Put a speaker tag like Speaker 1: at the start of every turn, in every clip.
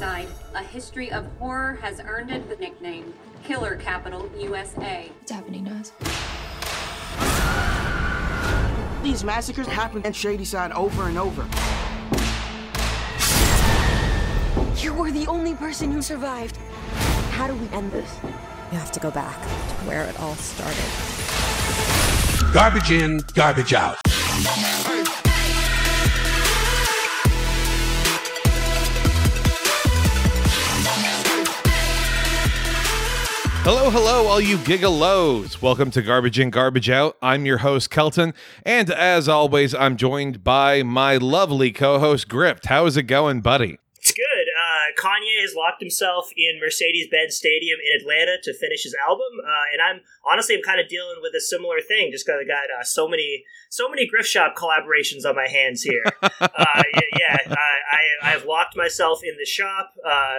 Speaker 1: Shadyside, a history of horror has earned it the nickname Killer Capital USA.
Speaker 2: What's happening to us?
Speaker 3: These massacres happen in Shadyside over and over.
Speaker 4: You were the only person who survived. How do we end this?
Speaker 5: You have to go back to where it all started.
Speaker 6: Garbage in, garbage out.
Speaker 7: Hello, hello, all you gigalos. Welcome to Garbage In, Garbage Out. I'm your host, Kelton. And as always, I'm joined by my lovely co host, Grift. How is it going, buddy?
Speaker 8: It's good. Uh, Kanye has locked himself in Mercedes-Benz Stadium in Atlanta to finish his album, uh, and I'm honestly I'm kind of dealing with a similar thing. Just because I got uh, so many so many Grift Shop collaborations on my hands here. uh, yeah, I I have locked myself in the shop, uh,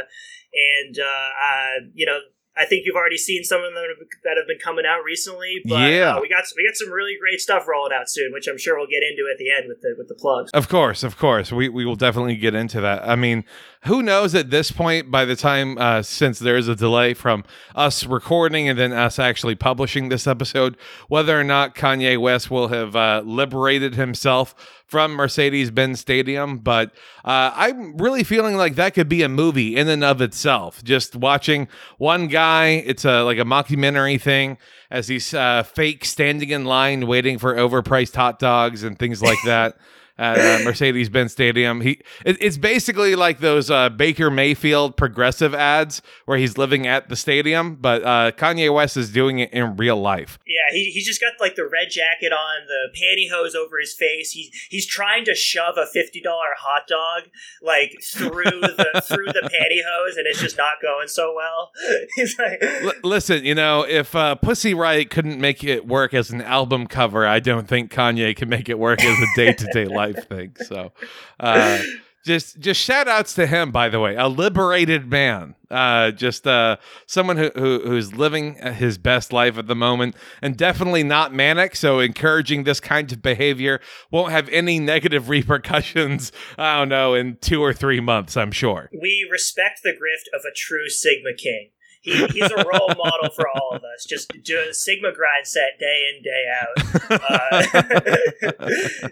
Speaker 8: and uh, uh, you know. I think you've already seen some of them that have been coming out recently, but
Speaker 7: Yeah.
Speaker 8: uh, we got we got some really great stuff rolling out soon, which I'm sure we'll get into at the end with the with the plugs.
Speaker 7: Of course, of course. We, we will definitely get into that. I mean, who knows at this point, by the time, uh, since there is a delay from us recording and then us actually publishing this episode, whether or not Kanye West will have uh, liberated himself from Mercedes Benz Stadium. But uh, I'm really feeling like that could be a movie in and of itself. Just watching one guy, it's a like a mockumentary thing as he's uh, fake standing in line waiting for overpriced hot dogs and things like that at uh, Mercedes Benz Stadium. He it, it's basically like those uh, Baker Mayfield progressive ads where he's living at the stadium, but uh, Kanye West is doing it in real life.
Speaker 8: Yeah, he, he's just got like the red jacket on, the pantyhose over his face. He's he's trying to shove a fifty dollar hot dog like through the through the pantyhose, and it's just not going so well. He's like,
Speaker 7: L- listen, you know, if uh, Pussy Riot couldn't make it work as an album cover, I don't think Kanye can make it work as a day to day life thing. So, uh, just just shout outs to him, by the way, a liberated man, uh, just uh, someone who, who who's living his best life at the moment, and definitely not manic. So, encouraging this kind of behavior won't have any negative repercussions. I don't know in two or three months, I'm sure.
Speaker 8: we respect the grift of a true Sigma King. He, he's a role model for all of us. Just a Sigma grind set day in day out. Uh,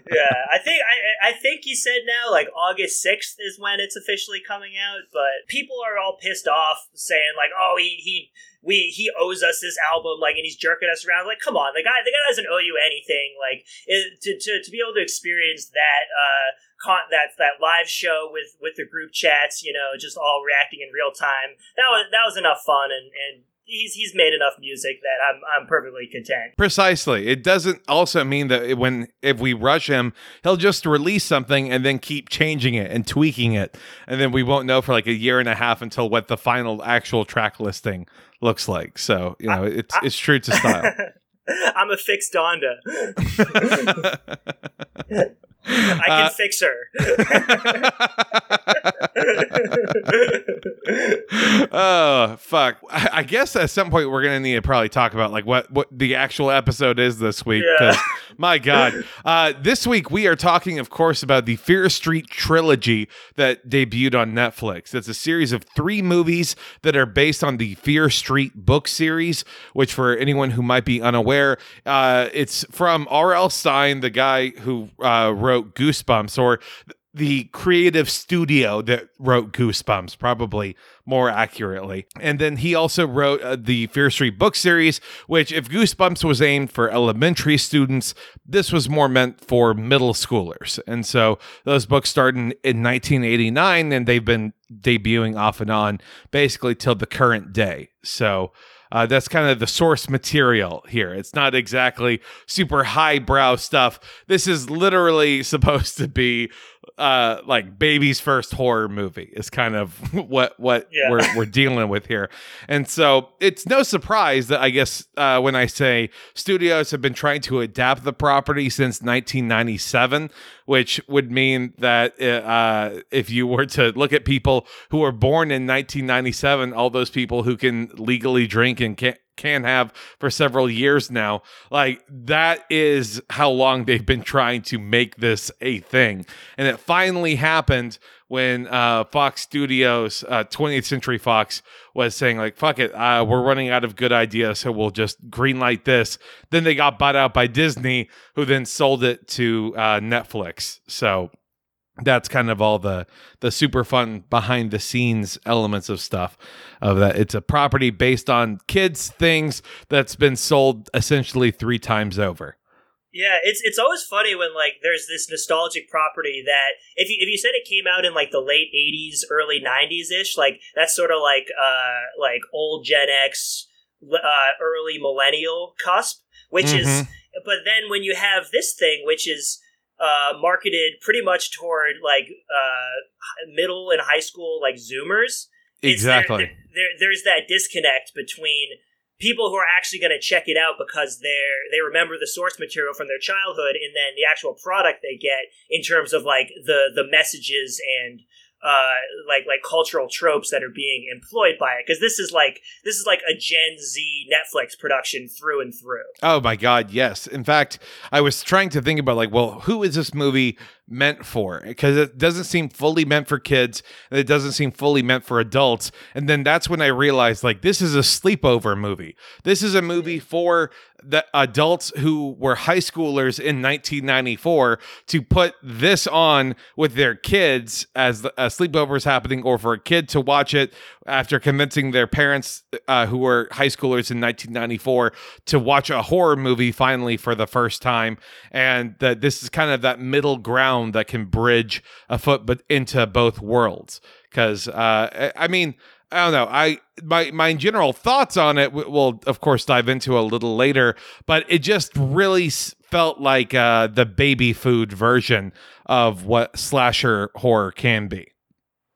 Speaker 8: yeah, I think I, I think he said now like August sixth is when it's officially coming out. But people are all pissed off, saying like, "Oh, he he we he owes us this album," like, and he's jerking us around. Like, come on, the guy the guy doesn't owe you anything. Like, it, to, to to be able to experience that. Uh, con- that that live show with with the group chats, you know, just all reacting in real time. That was that was enough fun, and and he's he's made enough music that I'm I'm perfectly content.
Speaker 7: Precisely. It doesn't also mean that it- when if we rush him, he'll just release something and then keep changing it and tweaking it, and then we won't know for like a year and a half until what the final actual track listing looks like. So you know, it's it's true to style.
Speaker 8: I'm a fixed Donda. I can
Speaker 7: Uh,
Speaker 8: fix her.
Speaker 7: oh fuck! I, I guess at some point we're gonna need to probably talk about like what what the actual episode is this week.
Speaker 8: Yeah.
Speaker 7: my God, uh, this week we are talking, of course, about the Fear Street trilogy that debuted on Netflix. It's a series of three movies that are based on the Fear Street book series. Which, for anyone who might be unaware, uh, it's from R.L. Stine, the guy who uh, wrote Goosebumps, or the creative studio that wrote Goosebumps, probably more accurately. And then he also wrote uh, the Fear Street book series, which, if Goosebumps was aimed for elementary students, this was more meant for middle schoolers. And so those books started in, in 1989 and they've been debuting off and on basically till the current day. So. Uh, that's kind of the source material here. It's not exactly super highbrow stuff. This is literally supposed to be uh, like baby's first horror movie. Is kind of what what
Speaker 8: Yeah.
Speaker 7: we're we're dealing with here. And so it's no surprise that I guess uh, when I say studios have been trying to adapt the property since 1997, which would mean that uh, if you were to look at people who were born in 1997, all those people who can legally drink and can't can have for several years now. Like that is how long they've been trying to make this a thing, and it finally happened when uh, Fox Studios, uh, 20th Century Fox, was saying like, "Fuck it, uh, we're running out of good ideas, so we'll just greenlight this." Then they got bought out by Disney, who then sold it to uh, Netflix. So that's kind of all the the super fun behind the scenes elements of stuff of that it's a property based on kids things that's been sold essentially three times over
Speaker 8: Yeah, it's it's always funny when like there's this nostalgic property that if you if you said it came out in like the late '80s, early '90s ish, like that's sort of like uh like old Gen X, uh, early millennial cusp, which is.
Speaker 7: Mhm.
Speaker 8: But then when you have this thing, which is uh, marketed pretty much toward like uh, middle and high school like Zoomers, it's
Speaker 7: exactly.
Speaker 8: there, there, there's that disconnect between people who are actually going to check it out because they're they remember the source material from their childhood and then the actual product they get in terms of like the the messages and uh like like cultural tropes that are being employed by it because this is like this is like a gen z netflix production through and through
Speaker 7: Oh my god, yes. In fact, I was trying to think about like, well, who is this movie meant for? Because it doesn't seem fully meant for kids, and it doesn't seem fully meant for adults. And then that's when I realized like this is a sleepover movie. This is a movie for the adults who were high schoolers in 1994 to put this on with their kids as a sleepover is happening, or for a kid to watch it after convincing their parents uh, who were high schoolers in 1994 to watch a horror movie finally for the first time. And that this is kind of that middle ground that can bridge a foot but into both worlds. Because uh, I mean I don't know. I my my general thoughts on it we'll of course dive into a little later, but it just really felt like uh, the baby food version of what slasher horror can be.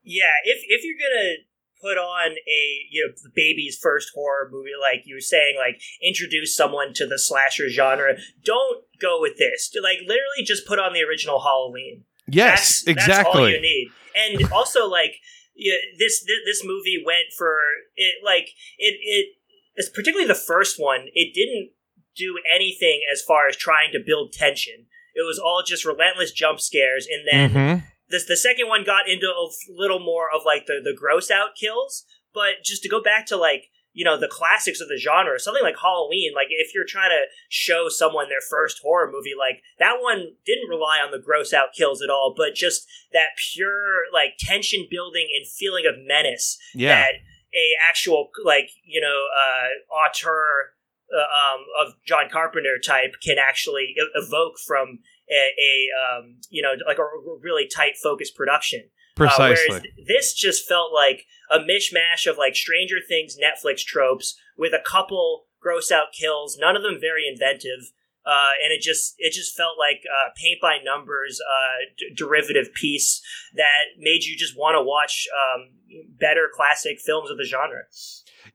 Speaker 8: yeah if if you're gonna put on a you know the baby's first horror movie like you were saying like introduce someone to the slasher genre don't go with this like literally just put on the original halloween
Speaker 7: Yes,
Speaker 8: that's,
Speaker 7: exactly.
Speaker 8: That's all you need. And also, like, yeah, this, this this movie went for it. Like it it, it's particularly the first one. It didn't do anything as far as trying to build tension. It was all just relentless jump scares, and then
Speaker 7: Mhm.
Speaker 8: the the second one got into a little more of like the the gross out kills. But just to go back to like you know the classics of the genre, something like Halloween. Like if you're trying to show someone their first horror movie, like that one didn't rely on the gross out kills at all, but just that pure like tension building and feeling of menace
Speaker 7: Yeah.
Speaker 8: that a actual like you know uh, auteur uh, um, of John Carpenter type can actually evoke from a, a um, you know like a really tight focused production. Uh,
Speaker 7: Precisely.
Speaker 8: whereas this just felt like a mishmash of like Stranger Things Netflix tropes with a couple gross out kills, none of them very inventive. Uh, and it just it just felt like uh, paint by numbers uh, d- derivative piece that made you just want to watch um, better classic films of the genre.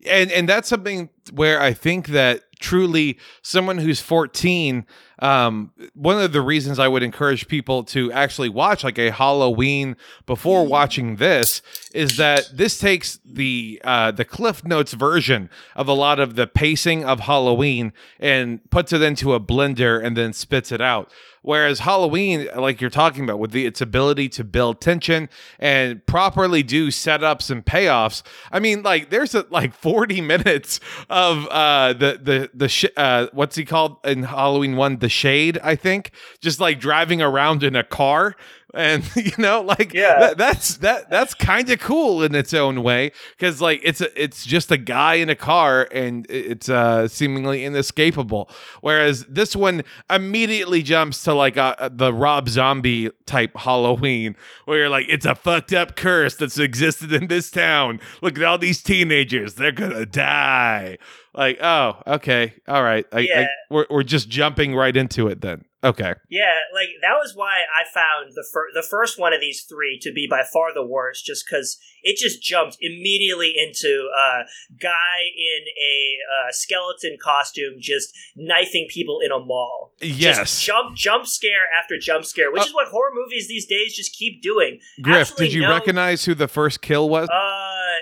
Speaker 7: And and that's something where I think that truly someone who's 14 um one of the reasons I would encourage people to actually watch like a Halloween before watching this is that this takes the uh the Cliff Notes version of a lot of the pacing of Halloween and puts it into a blender and then spits it out Whereas Halloween, like you're talking about, with the, its ability to build tension and properly do setups and payoffs, I mean, like there's a, like 40 minutes of uh, the the the sh- uh, what's he called in Halloween one, the Shape, I think, just like driving around in a car, and you know, like
Speaker 8: Yeah.
Speaker 7: that, that's that that's kind of cool in its own way because like it's a, it's just a guy in a car and it's uh, seemingly inescapable. Whereas this one immediately jumps to like uh, the Rob Zombie type Halloween, where you're like, it's a fucked up curse that's existed in this town. Look at all these teenagers; they're gonna die. Like, oh, okay, all right. I, I,
Speaker 8: Yeah.
Speaker 7: we're we're just jumping right into it then. Okay.
Speaker 8: Yeah, like that was why I found the fir- the first one of these three to be by far the worst, just because it just jumped immediately into a guy in a uh, skeleton costume just knifing people in a mall.
Speaker 7: Yes.
Speaker 8: Just jump jump scare after jump scare, which
Speaker 7: Uh,
Speaker 8: is what horror movies these days just keep doing.
Speaker 7: Grift,
Speaker 8: Absolutely
Speaker 7: did you
Speaker 8: no-
Speaker 7: recognize who the first kill was?
Speaker 8: Uh,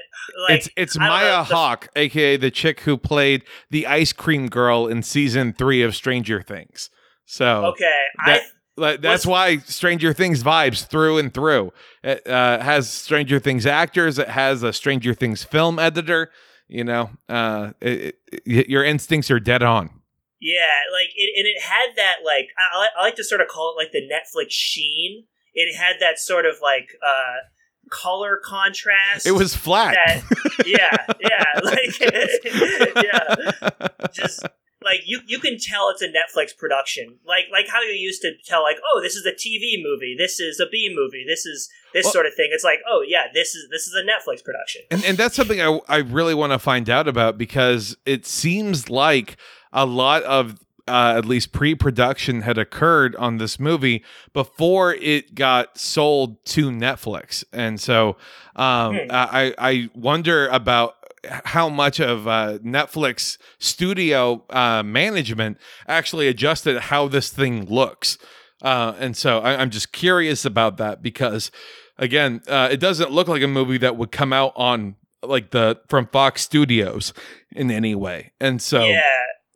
Speaker 8: like
Speaker 7: it's it's Maya
Speaker 8: know, the-
Speaker 7: Hawke, aka the chick who played the ice cream girl in season three of Stranger Things. So
Speaker 8: Okay,
Speaker 7: that-
Speaker 8: I
Speaker 7: like, that's why Stranger Things vibes through and through. It uh, has Stranger Things actors. It has a Stranger Things film editor. You know, uh, it, it, your instincts are dead on.
Speaker 8: Yeah, like it, and it had that like I, I like- I like to sort of call it like the Netflix sheen. It had that sort of like uh color contrast.
Speaker 7: It was flat.
Speaker 8: that yeah yeah like yeah just like you you can tell it's a Netflix production. Like like how you used to tell like oh this is a TV movie, this is a B movie, this is this
Speaker 7: Well-
Speaker 8: sort of thing. It's like oh yeah this is this is a Netflix production.
Speaker 7: and and that's something I I really want to find out about because it seems like a lot of uh, at least pre-production had occurred on this movie before it got sold to Netflix, and so um,
Speaker 8: Hmm.
Speaker 7: I I wonder about how much of uh, Netflix studio uh, management actually adjusted how this thing looks. Uh, and so I, I'm just curious about that because, again, uh, it doesn't look like a movie that would come out on like the from Fox Studios in any way. And so
Speaker 8: yeah,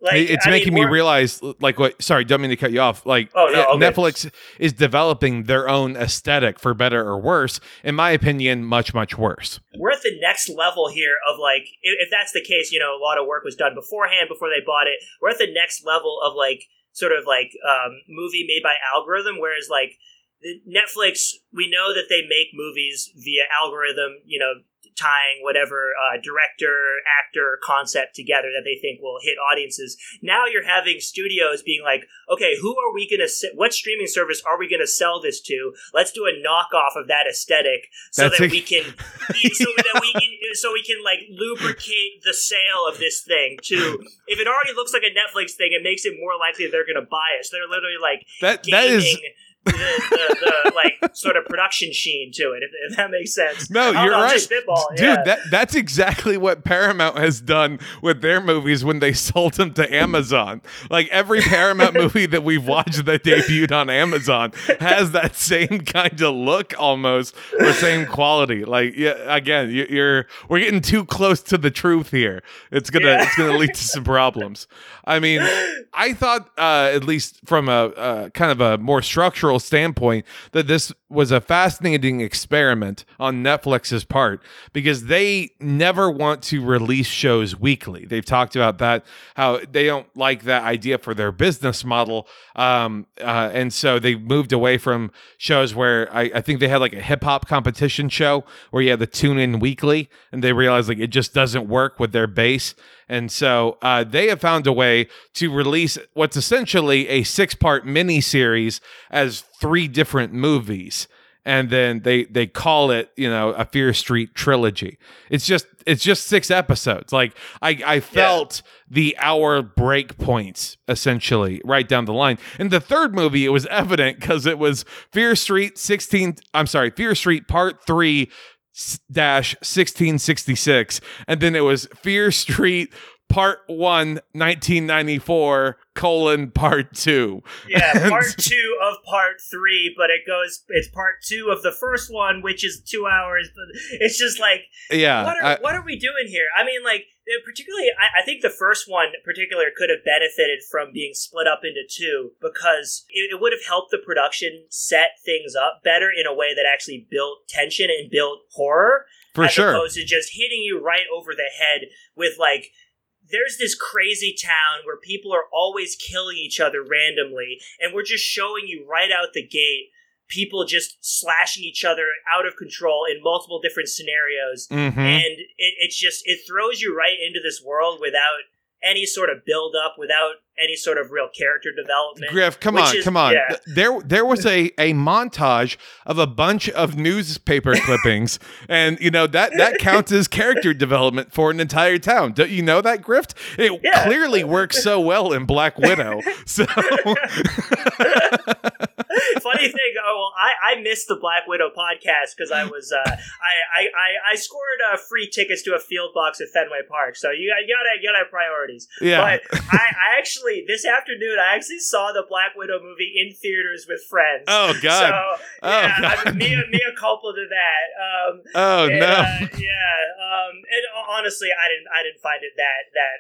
Speaker 8: like
Speaker 7: it's
Speaker 8: I mean,
Speaker 7: making me realize like what sorry don't mean to cut you off. Like
Speaker 8: Oh, no, okay.
Speaker 7: netflix is developing their own aesthetic for better or worse. In my opinion much much worse.
Speaker 8: We're at the next level here of like if, if that's the case you know a lot of work was done beforehand before they bought it. We're at the next level of like sort of like um, movie made by algorithm whereas like the netflix we know that they make movies via algorithm you know tying whatever uh, director actor concept together that they think will hit audiences now you're having studios being like okay who are we gonna se- what streaming service are we gonna sell this to let's do a knockoff of that aesthetic so
Speaker 7: That's
Speaker 8: that
Speaker 7: ex-
Speaker 8: we can so that we can so we can like lubricate the sale of this thing to if it already looks like a Netflix thing, it makes it more likely they're going to buy it. So they're literally like
Speaker 7: that that
Speaker 8: gaming
Speaker 7: is
Speaker 8: the, the, like sort of production sheen to it, if, if that makes sense.
Speaker 7: No, you're
Speaker 8: know,
Speaker 7: right, dude.
Speaker 8: yeah.
Speaker 7: That that's exactly what Paramount has done with their movies when they sold them to Amazon. Like every Paramount movie that we've watched that debuted on Amazon has that same kind of look, almost the same quality. Like, yeah, again, you- you're we're getting too close to the truth here. It's gonna
Speaker 8: Yeah.
Speaker 7: it's gonna lead to some problems. I mean, I thought, uh, at least from a uh, kind of a more structural standpoint, that this was a fascinating experiment on Netflix's part because they never want to release shows weekly. They've talked about that, how they don't like that idea for their business model. Um, uh, and so they moved away from shows where I, I think they had like a hip hop competition show where you had to tune in weekly and they realized like it just doesn't work with their base. And so uh, they have found a way to release what's essentially a six part miniseries as three different movies. And then they they call it, you know, a Fear Street trilogy. It's just it's just six episodes. Like I I felt the hour break points essentially right down the line. In the third movie, it was evident because it was Fear Street 16. I'm sorry, Fear Street Part Three s- dash 1666 and then it was fear street part 1 1994 colon part 2
Speaker 8: Yeah, part two of part three, but it goes. It's part two of the first one, which is two hours. But it's just like,
Speaker 7: yeah
Speaker 8: what are
Speaker 7: I-
Speaker 8: what are we doing here? I mean, like, particularly, I, I think the first one, in particular, could have benefited from being split up into two because it, it would have helped the production set things up better in a way that actually built tension and built horror,
Speaker 7: for
Speaker 8: as
Speaker 7: sure.
Speaker 8: opposed to just hitting you right over the head with like there's this crazy town where people are always killing each other randomly and we're just showing you right out the gate people just slashing each other out of control in multiple different scenarios
Speaker 7: Mhm.
Speaker 8: and it, it's just it throws you right into this world without any sort of build up without any sort of real character development
Speaker 7: Grift, come on,
Speaker 8: is-
Speaker 7: come on.
Speaker 8: yeah.
Speaker 7: There, there was a, a montage of a bunch of newspaper clippings, and you know that that counts as character development for an entire town. Don't you know that, Grift? It
Speaker 8: Yeah.
Speaker 7: clearly works so well in Black Widow. So,
Speaker 8: Funny thing, oh well, I, I missed the Black Widow podcast because I was uh, I, I, I I scored uh, free tickets to a field box at Fenway Park, so you, you gotta you gotta have priorities.
Speaker 7: yeah,
Speaker 8: But I, I actually this afternoon I actually saw the Black Widow movie in theaters with friends.
Speaker 7: oh god,
Speaker 8: So
Speaker 7: Oh,
Speaker 8: yeah,
Speaker 7: God.
Speaker 8: I, mea, mea culpa to that. Um,
Speaker 7: oh
Speaker 8: and,
Speaker 7: no,
Speaker 8: uh, yeah. Um, and honestly, I didn't I didn't find it that that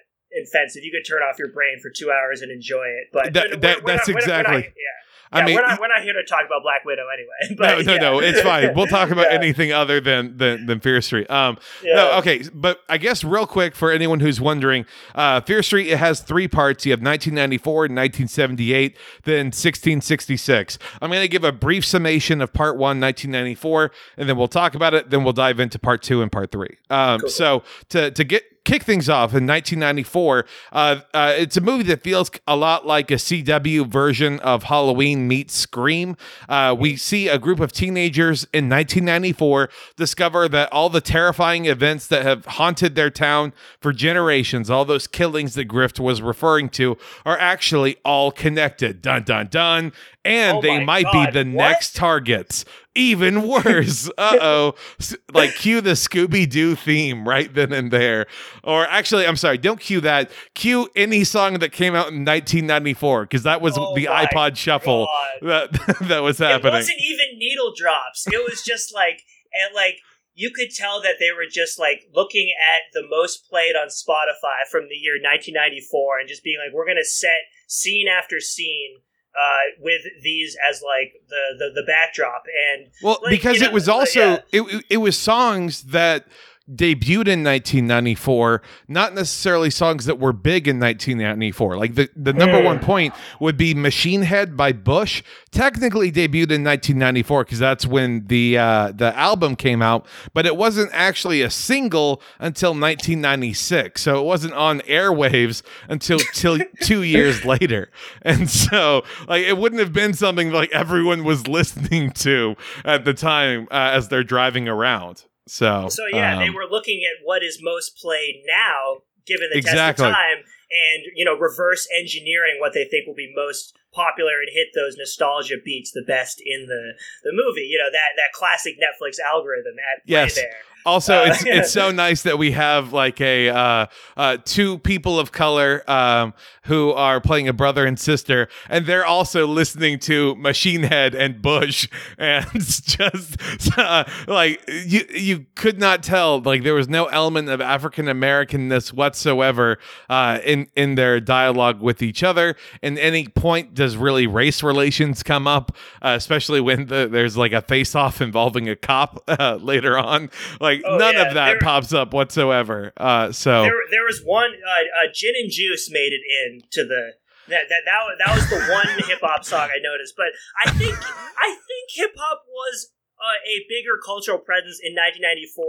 Speaker 8: offensive. You could turn off your brain for two hours and enjoy it. But
Speaker 7: That-
Speaker 8: we're-
Speaker 7: that-
Speaker 8: we're
Speaker 7: that's
Speaker 8: not- we're not- we're not-
Speaker 7: exactly-
Speaker 8: yeah.
Speaker 7: I
Speaker 8: Yeah,
Speaker 7: mean,
Speaker 8: we're not we're not here to talk about Black Widow anyway.
Speaker 7: no,
Speaker 8: But
Speaker 7: no,
Speaker 8: yeah.
Speaker 7: no, it's fine. We'll talk about
Speaker 8: Yeah.
Speaker 7: anything other than than, than Fear Street. Um, no, okay, but I guess real quick for anyone who's wondering, uh, Fear Street it has three parts. You have 1994, 1978, then 1666. I'm going to give a brief summation of Part One, 1994, and then we'll talk about it. Then we'll dive into Part Two and Part Three. Um, so to to get kick things off in 1994 uh, uh, it's a movie that feels a lot like a cw version of halloween meets scream. Uh, we see a group of teenagers in 1994 discover that all the terrifying events that have haunted their town for generations all those killings that grift was referring to are actually all connected. Dun dun dun. And
Speaker 8: Oh
Speaker 7: they might
Speaker 8: God,
Speaker 7: be the
Speaker 8: what?
Speaker 7: next targets even worse uh-oh like cue the scooby-doo theme right then and there or actually i'm sorry don't cue that cue any song that came out in 1994 because that was
Speaker 8: Oh
Speaker 7: the ipod shuffle
Speaker 8: God.
Speaker 7: that that was happening.
Speaker 8: It wasn't even needle drops. It was just like and like you could tell that they were just like looking at the most played on Spotify from the year 1994 and just being like, we're gonna set scene after scene uh, with these as like the the, the backdrop and
Speaker 7: well
Speaker 8: like,
Speaker 7: because it
Speaker 8: know,
Speaker 7: was also
Speaker 8: yeah.
Speaker 7: it- it was songs that debuted in 1994 not necessarily songs that were big in 1994 like the, the number
Speaker 8: Hmm.
Speaker 7: one point would be machine head by bush technically debuted in 1994 because that's when the uh, the album came out but it wasn't actually a single until 1996 so it wasn't on airwaves until till two years later. And so like it wouldn't have been something like everyone was listening to at the time uh, as they're driving around so
Speaker 8: So yeah, they
Speaker 7: um,
Speaker 8: were looking at what is most played now, given the
Speaker 7: Exactly.
Speaker 8: test of time, and you know, reverse engineering what they think will be most popular and hit those nostalgia beats the best in the the movie. You know that that classic Netflix algorithm at play
Speaker 7: Yes.
Speaker 8: there.
Speaker 7: Also,
Speaker 8: Uh,
Speaker 7: it's it's so nice that we have like a uh, uh, two people of color um, who are playing a brother and sister, and they're also listening to Machine Head and Bush, and it's just uh, like you you could not tell like there was no element of African Americanness whatsoever uh, in in their dialogue with each other. And any point does really race relations come up, uh, especially when the, there's like a face off involving a cop uh, later on. Like
Speaker 8: Oh,
Speaker 7: none
Speaker 8: yeah,
Speaker 7: of that
Speaker 8: there-
Speaker 7: pops up whatsoever. Uh, so
Speaker 8: There, there was one uh, uh, gin and juice made it in to the. That, that, that, that was the one hip hop song I noticed, but I think I think hip hop was uh, a bigger cultural presence in 1994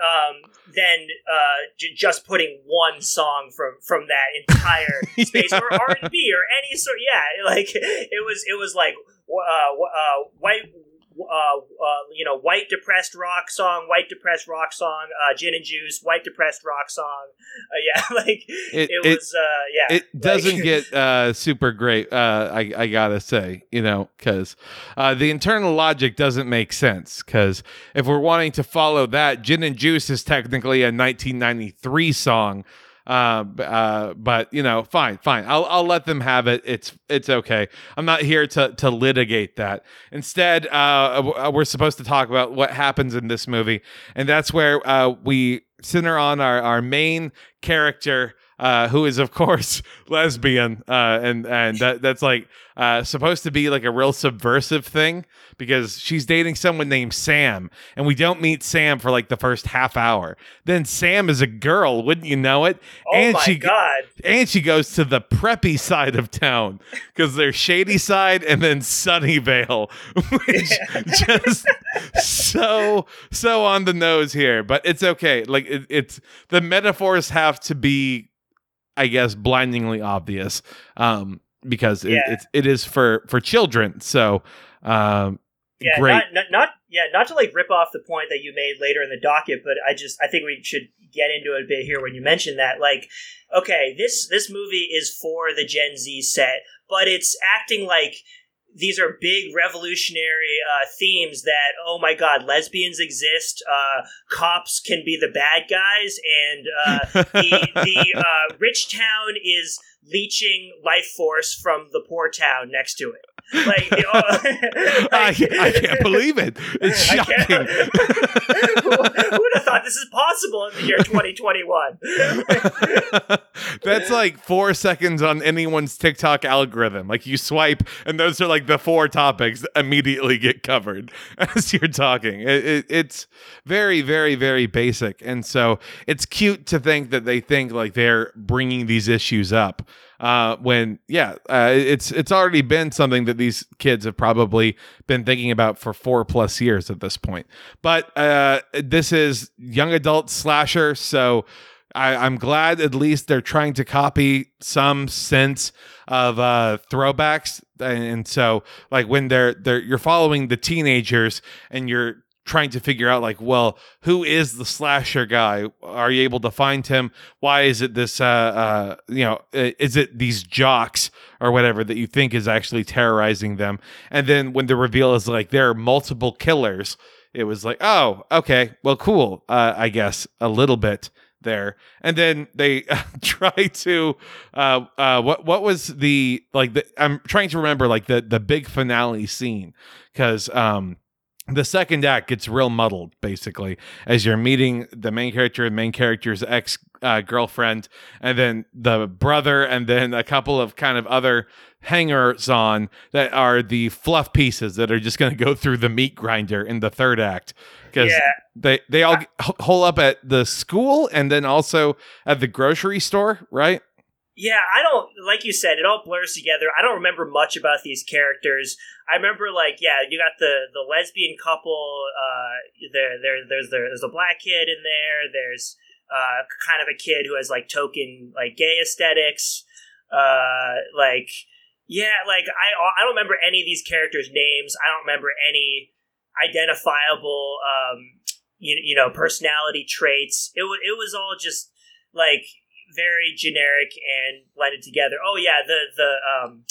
Speaker 8: um, than uh, j- just putting one song from from that entire space or R and B or any sort. Yeah, like it was it was like uh, uh, white. Uh, uh, you know, white depressed rock song, white depressed rock song, uh, gin and juice, white depressed rock song. Uh, yeah, like
Speaker 7: It-
Speaker 8: it, was. uh, yeah,
Speaker 7: it doesn't get uh, super great. Uh, I, I gotta say, you know, because uh, the internal logic doesn't make sense. Because if we're wanting to follow that, "Gin and Juice" is technically a 1993 song. Uh, uh, but you know, fine, fine. I'll I'll let them have it. It's it's okay. I'm not here to to litigate that. Instead, uh, we're supposed to talk about what happens in this movie, and that's where uh, we center on our our main character uh, who is of course lesbian, uh, and and that that's like uh, supposed to be like a real subversive thing because she's dating someone named Sam, and we don't meet Sam for like the first half hour. Then Sam is a girl, wouldn't you know it?
Speaker 8: Oh
Speaker 7: and
Speaker 8: my
Speaker 7: she
Speaker 8: god!
Speaker 7: and she goes to the preppy side of town because there's Shady Side and then Sunnyvale, which just so so on the nose here. But it's okay. Like it, it's the metaphors have to be, I guess, blindingly obvious, um, because it,
Speaker 8: Yeah.
Speaker 7: it's it is for for children. So, um,
Speaker 8: Yeah,
Speaker 7: great.
Speaker 8: Not, not, not yeah, not to like rip off the point that you made later in the docket, but I just I think we should get into it a bit here when you mentioned that. Like, okay, this this movie is for the Gen Z set, but it's acting like these are big revolutionary uh, themes that oh my god lesbians exist uh, cops can be the bad guys and uh, the the uh, rich town is leeching life force from the poor town next to it like, oh,
Speaker 7: I,
Speaker 8: like-
Speaker 7: I can't believe it. It's shocking.
Speaker 8: who would have thought this is possible in the year 2021.
Speaker 7: That's like four seconds on anyone's TikTok algorithm. Like you swipe, and those are like the four topics that immediately get covered as you're talking. It, it, it's very, very, very basic, and so it's cute to think that they think like they're bringing these issues up. Uh, when yeah, uh, it's it's already been something that these kids have probably been thinking about for four plus years at this point. But uh, this is young adult slasher, so I, I'm glad at least they're trying to copy some sense of uh, throwbacks, and, and so like when they're they're you're following the teenagers and you're trying to figure out like well who is the slasher guy? Are you able to find him? Why is it this uh uh you know is it these jocks or whatever that you think is actually terrorizing them? And then when the reveal is like there are multiple killers it was like oh okay. Well cool uh i guess a little bit there. And then they try to uh uh what what was the like the i'm trying to remember like the the big finale scene because um the second act gets real muddled basically as you're meeting the main character and main character's ex uh, girlfriend and then the brother and then a couple of kind of other hangers on that are the fluff pieces that are just going to go through the meat grinder in the third act because
Speaker 8: Yeah.
Speaker 7: they they all hole up at the school and then also at the grocery store right
Speaker 8: Yeah, I don't like you said. It all blurs together. I don't remember much about these characters. I remember like yeah, you got the the lesbian couple. Uh, there there there's there, there's a black kid in there. There's uh, kind of a kid who has like token like gay aesthetics. Uh, like yeah, like I I don't remember any of these characters' names. I don't remember any identifiable um you, you know personality traits. It wa it was all just like very generic and blended together. Oh yeah, the the um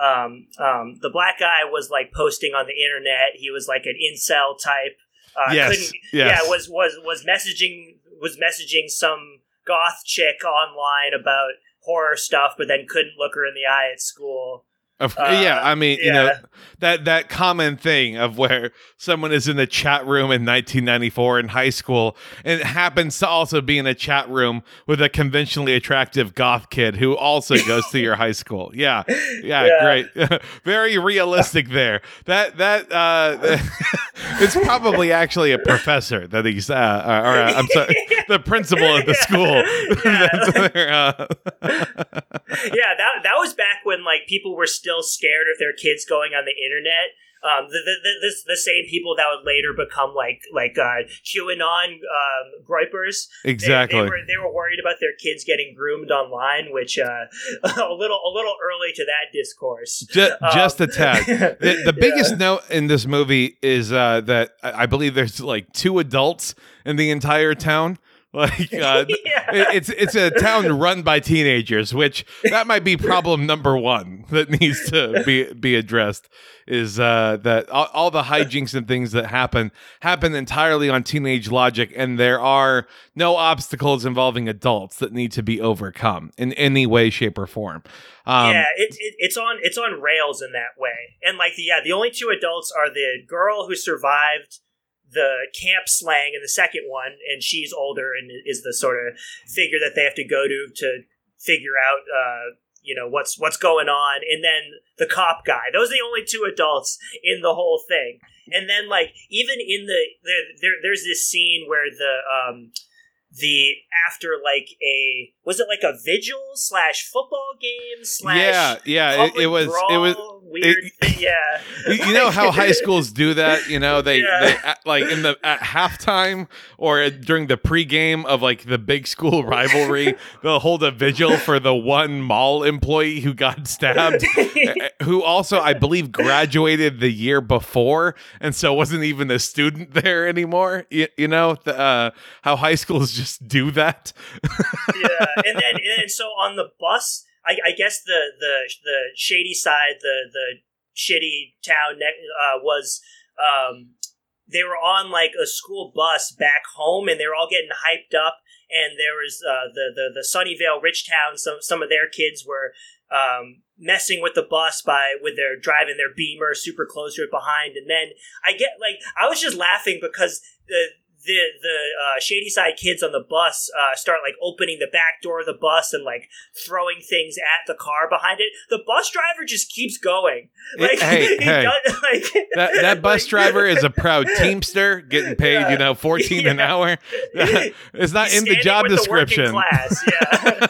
Speaker 8: um um the black guy was like posting on the internet. He was like an incel type. Uh,
Speaker 7: Yes, yes.
Speaker 8: Yeah, was was was messaging was messaging some goth chick online about horror stuff, but then couldn't look her in the eye at school.
Speaker 7: Of,
Speaker 8: Uh,
Speaker 7: yeah, I mean, you know that that common thing of where someone is in the chat room in 1994 in high school, and happens to also be in a chat room with a conventionally attractive goth kid who also goes to your high school. Yeah, yeah,
Speaker 8: Yeah.
Speaker 7: great, very realistic there. That that uh, it's probably actually a professor that he's, uh, or, or, uh, I'm sorry, the principal of the school.
Speaker 8: Yeah.
Speaker 7: Uh,
Speaker 8: yeah, that that was back when like people were still scared of their kids going on the internet. Um, the, the, the, the, the same people that would later become like like uh, QAnon um, groypers. They-
Speaker 7: exactly.
Speaker 8: They, were, they were worried about their kids getting groomed online, which uh, a little a little early to that discourse.
Speaker 7: Ju- just a
Speaker 8: Um,
Speaker 7: tad. The, the
Speaker 8: yeah.
Speaker 7: biggest note in this movie is uh, that I believe there's like two adults in the entire town. Like uh,
Speaker 8: Yeah.
Speaker 7: it's it's a town run by teenagers, which that might be problem number one that needs to be be addressed. Is uh, that all, all the hijinks and things that happen happen entirely on teenage logic, and there are no obstacles involving adults that need to be overcome in any way, shape, or form. Um,
Speaker 8: yeah, it, it, it's on it's on rails in that way, and like the yeah, the only two adults are the girl who survived the camp slang in the second one, and she's older and is the sort of figure that they have to go to to figure out, uh, you know, what's what's going on, and then the cop guy. Those are the only two adults in the whole thing, and then like even in the there, there there's this scene where the um the after like a was it like a vigil slash football game slash
Speaker 7: yeah, yeah. It, it was. It was.
Speaker 8: weird
Speaker 7: it-
Speaker 8: thing, yeah
Speaker 7: You you know how high schools do that? You know, they,
Speaker 8: Yeah.
Speaker 7: they at, like in the at halftime or during the pregame of like the big school rivalry, they'll hold a vigil for the one mall employee who got stabbed, who also I believe graduated the year before, and so wasn't even a student there anymore. You, you know the, uh, how high schools just do that.
Speaker 8: yeah and then and so on the bus I, I guess the the the shady side the the shitty town uh, was um they were on like a school bus back home and they were all getting hyped up and there was uh, the, the the Sunnyvale Rich Town some some of their kids were um, messing with the bus by with their driving their beamer super close to it behind and then I get like I was just laughing because the the the uh, Shady Side kids on the bus uh, start like opening the back door of the bus and like throwing things at the car behind it. The bus driver just keeps going. Like,
Speaker 7: hey,
Speaker 8: he
Speaker 7: hey.
Speaker 8: does- like
Speaker 7: That that bus
Speaker 8: like-
Speaker 7: driver is a proud teamster, getting paid,
Speaker 8: Yeah.
Speaker 7: you know, fourteen an hour. it's not
Speaker 8: He's
Speaker 7: in the job
Speaker 8: with the
Speaker 7: description.
Speaker 8: class, yeah.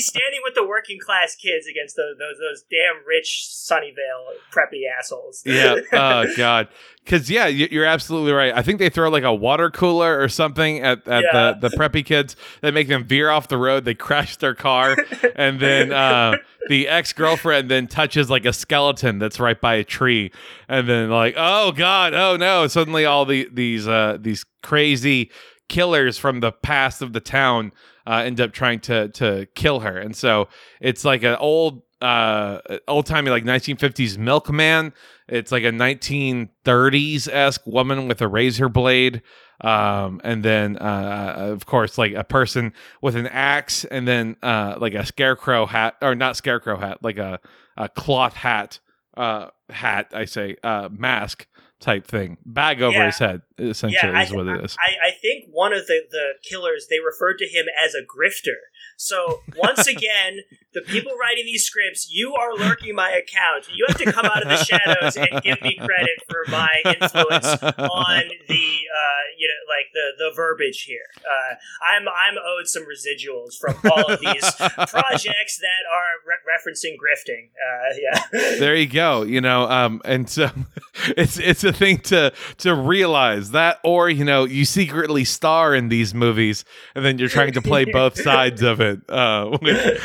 Speaker 8: He's standing with the working class kids against those those, those damn rich Sunnyvale preppy assholes.
Speaker 7: yeah. Oh God. Because yeah, you- you're absolutely right. I think they throw like a water cooler or something at, at
Speaker 8: Yeah.
Speaker 7: the the preppy kids that make them veer off the road. They crash their car, and then uh, the ex girlfriend then touches like a skeleton that's right by a tree, and then like, oh God, oh no! Suddenly, all the these uh, these crazy killers from the past of the town uh, end up trying to to kill her, and so it's like an old uh old timey like 1950s milkman. It's like a 1930s esque woman with a razor blade. Um and then uh of course like a person with an axe and then uh like a scarecrow hat or not scarecrow hat like a a cloth hat uh hat i say uh mask type thing bag over
Speaker 8: Yeah.
Speaker 7: his head essentially
Speaker 8: Yeah, I,
Speaker 7: is what it is
Speaker 8: I, I think one of the, the killers they referred to him as a grifter. So once again, the people writing these scripts, you are lurking my account. You have to come out of the shadows and give me credit for my influence on the uh, you know like the the verbiage here. Uh, I'm I'm owed some residuals from all of these projects that are re- referencing grifting. Uh, yeah.
Speaker 7: there you go you know um and so it's it's a thing to to realize that or you know you secretly star in these movies and then you're trying to play both sides of it uh, with-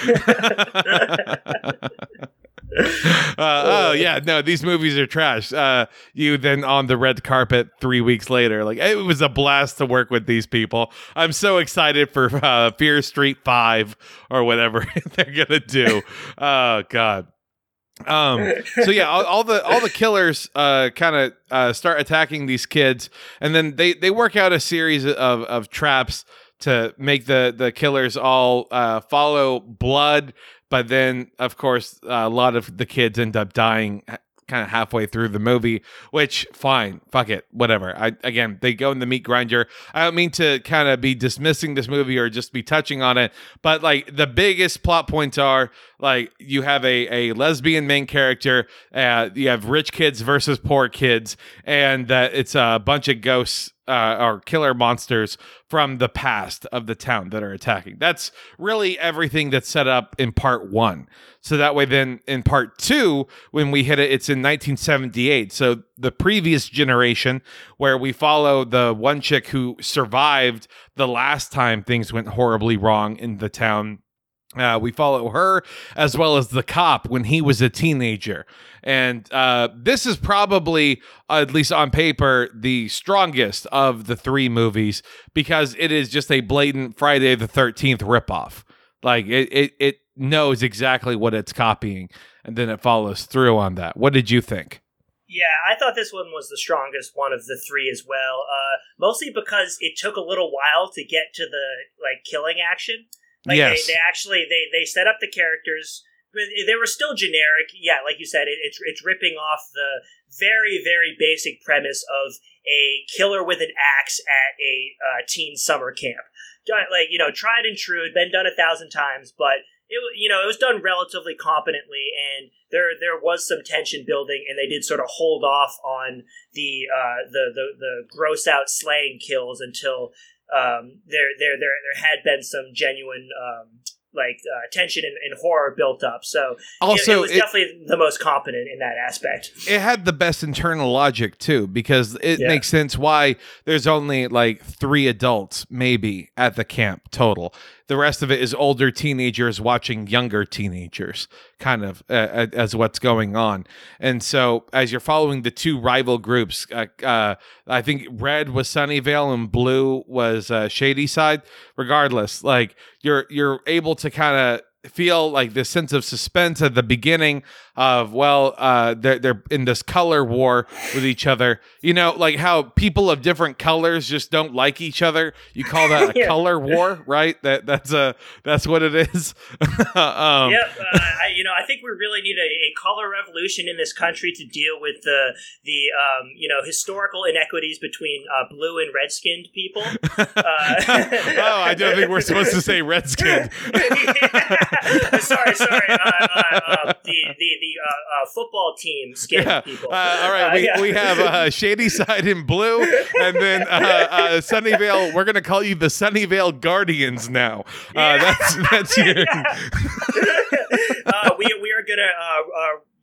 Speaker 7: uh oh yeah no these movies are trash. Uh you then on the red carpet three weeks later like it was a blast to work with these people. I'm so excited for uh fear street 5 or whatever they're gonna do. Oh god. Um so yeah all, all the all the killers uh kind of uh start attacking these kids and then they they work out a series of of traps to make the the killers all uh follow blood but then of course a lot of the kids end up dying kind of halfway through the movie which fine fuck it whatever. I again they go in the meat grinder. I don't mean to kind of be dismissing this movie or just be touching on it but like the biggest plot points are like you have a, a lesbian main character uh, you have rich kids versus poor kids and that it's a bunch of ghosts uh, or killer monsters from the past of the town that are attacking. That's really everything that's set up in part one. So that way then in part two when we hit it it's in 1978 so the previous generation where we follow the one chick who survived the last time things went horribly wrong in the town uh, we follow her as well as the cop when he was a teenager. And uh, this is probably, at least on paper, the strongest of the three movies because it is just a blatant Friday the 13th ripoff. Like it, it, it knows exactly what it's copying and then it follows through on that. What did you think?
Speaker 8: Yeah, I thought this one was the strongest one of the three as well. Uh, mostly because it took a little while to get to the like killing action. Like
Speaker 7: Yes.
Speaker 8: they, they actually they they set up the characters. They were still generic. Yeah, like you said, it, it's it's ripping off the very very basic premise of a killer with an axe at a uh, teen summer camp. Like you know, tried and true, it's been done a thousand times, but it you know it was done relatively competently, and there there was some tension building, and they did sort of hold off on the uh, the, the the gross out slaying kills until um, there there there there had been some genuine um, like uh, tension and, and horror built up. So it- it, was
Speaker 7: it-
Speaker 8: definitely the most competent in that aspect.
Speaker 7: it had the best internal logic too because it
Speaker 8: Yeah.
Speaker 7: makes sense why there's only like three adults maybe at the camp total the rest of it is older teenagers watching younger teenagers kind of uh, as what's going on. And so as you're following the two rival groups uh, uh, i think red was sunnyvale and blue was uh, shady side regardless like you're you're able to kind of feel like this sense of suspense at the beginning of well, uh, they're they're in this color war with each other. You know, like how people of different colors just don't like each other. You call that a
Speaker 8: Yeah.
Speaker 7: color war, right? That that's a that's what it is. um,
Speaker 8: yep, uh, I, you know, I think we really need a, a color revolution in this country to deal with the the um, you know historical inequities between uh, blue and red skinned people.
Speaker 7: oh, I don't think we're supposed to say red skinned
Speaker 8: sorry, sorry. Uh, uh, uh, the the the uh, uh, football team skinned
Speaker 7: Yeah.
Speaker 8: people.
Speaker 7: Uh, all right, we,
Speaker 8: yeah.
Speaker 7: we have uh, Shady Side in blue, and then uh, uh, Sunnyvale. We're gonna call you the Sunnyvale Guardians now. Uh,
Speaker 8: Yeah.
Speaker 7: That's that's your.
Speaker 8: uh, we we are gonna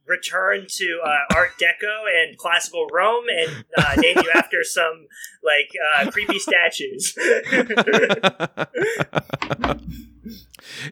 Speaker 8: return to uh, Art Deco and classical Rome and uh, name you after some like uh, creepy statues.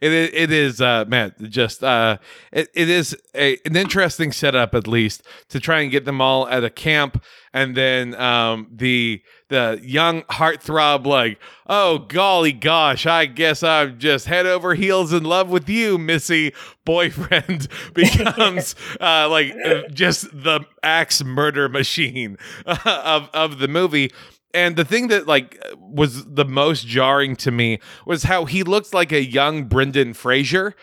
Speaker 7: It is, it is uh man just uh it, it is a, an interesting setup at least to try and get them all at a camp and then um the the young heartthrob like oh golly gosh i guess i'm just head over heels in love with you missy boyfriend becomes uh like uh, just the axe murder machine of of the movie and the thing that like was the most jarring to me was how he looked like a young Brendan Fraser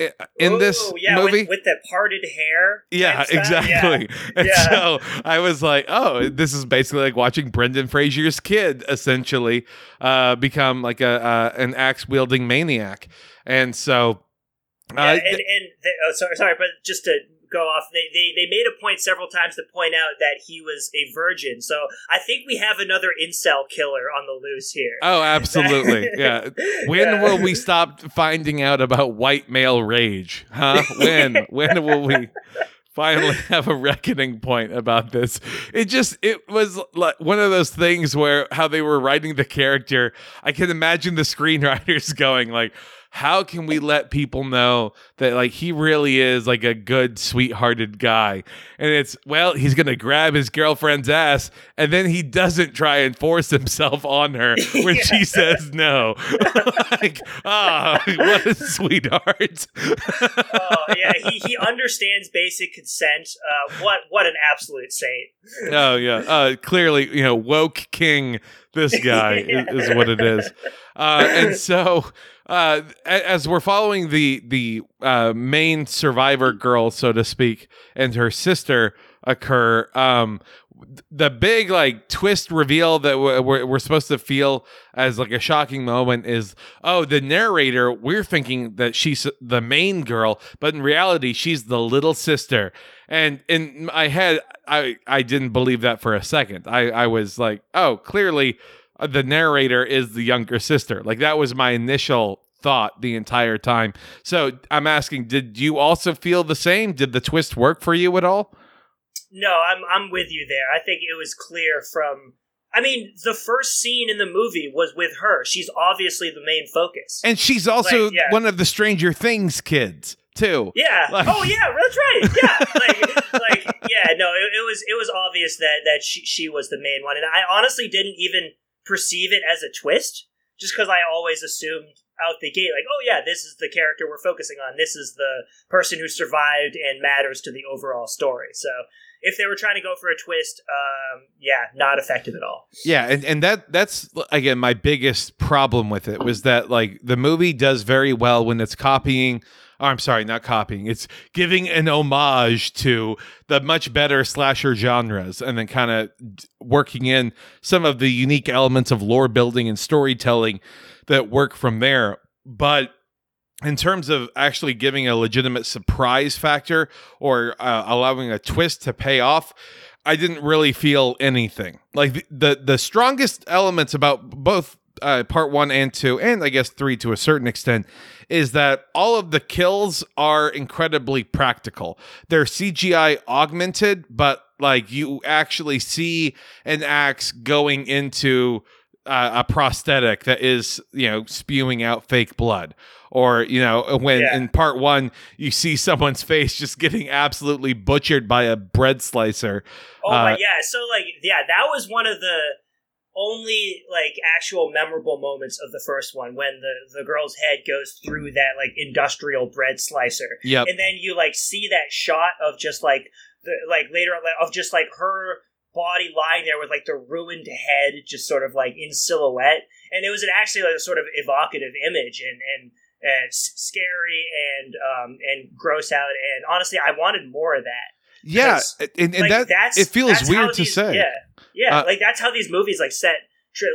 Speaker 7: i- in this
Speaker 8: yeah,
Speaker 7: movie.
Speaker 8: with, with the parted hair.
Speaker 7: yeah, exactly. And
Speaker 8: Yeah.
Speaker 7: so I was like, oh, this is basically like watching Brendan Fraser's kid essentially uh, become like a uh, an axe wielding maniac. And so
Speaker 8: Yeah,
Speaker 7: uh,
Speaker 8: and and they, oh, sorry, sorry, but just to go off, they, they they made a point several times to point out that he was a virgin. So I think we have another incel killer on the loose here.
Speaker 7: oh, absolutely. Yeah. When
Speaker 8: Yeah.
Speaker 7: will we stop finding out about white male rage? Huh? When? when will we finally have a reckoning point about this? It just it was like one of those things where how they were writing the character, I can imagine the screenwriters going like how can we let people know that like he really is like a good sweethearted guy? And it's well he's gonna grab his girlfriend's ass and then he doesn't try and force himself on her when she says no. Like ah what a sweetheart.
Speaker 8: Oh yeah, he, he understands basic consent. Uh, what what an absolute saint.
Speaker 7: oh yeah. Uh clearly you know woke king this guy is, is what it is. Uh and so uh as we're following the the uh main survivor girl so to speak and her sister occur um the big like twist reveal that we're, we're supposed to feel as like a shocking moment is oh the narrator we're thinking that she's the main girl but in reality she's the little sister. And in my head i i didn't believe that for a second. I i was like oh clearly the narrator is the younger sister like that was my initial thought the entire time so i'm asking did you also feel the same did the twist work for you at all
Speaker 8: No, I'm I'm with you there. I think it was clear from. I mean, the first scene in the movie was with her. She's obviously the main focus.
Speaker 7: and she's also
Speaker 8: Like, yeah.
Speaker 7: one of the stranger things kids too
Speaker 8: yeah.
Speaker 7: Like-
Speaker 8: oh yeah, that's right. Yeah. like like yeah. No, it, it was it was obvious that that she she was the main one, and I honestly didn't even perceive it as a twist, just because I always assumed out the gate like, oh yeah, this is the character we're focusing on. This is the person who survived and matters to the overall story. So if they were trying to go for a twist, um, yeah, not effective at all.
Speaker 7: Yeah, and, and that that's again my biggest problem with it was that like the movie does very well when it's copying oh, I'm sorry, not copying. It's giving an homage to the much better slasher genres and then kind of working in some of the unique elements of lore building and storytelling that work from there. But in terms of actually giving a legitimate surprise factor or uh, allowing a twist to pay off, I didn't really feel anything. Like the the, the strongest elements about both uh, part one and two, and I guess three to a certain extent, is that all of the kills are incredibly practical. They're CGI augmented, but like you actually see an axe going into uh, a prosthetic that is you know spewing out fake blood or you know when
Speaker 8: Yeah.
Speaker 7: in part one you see someone's face just getting absolutely butchered by a bread slicer
Speaker 8: Oh
Speaker 7: Uh,
Speaker 8: my yeah, so like yeah, that was one of the only like actual memorable moments of the first one when the the girl's head goes through that like industrial bread slicer.
Speaker 7: Yep.
Speaker 8: and then you like see that shot of just like the like later on, of just like her body lying there with like the ruined head just sort of like in silhouette. And it was an actually like a sort of evocative image and and and scary and um and gross out. And honestly i wanted more of that.
Speaker 7: Yeah, and, and
Speaker 8: like
Speaker 7: that
Speaker 8: that's
Speaker 7: it feels weird to
Speaker 8: these-
Speaker 7: say.
Speaker 8: Yeah, yeah.
Speaker 7: Uh,
Speaker 8: like that's how these movies like set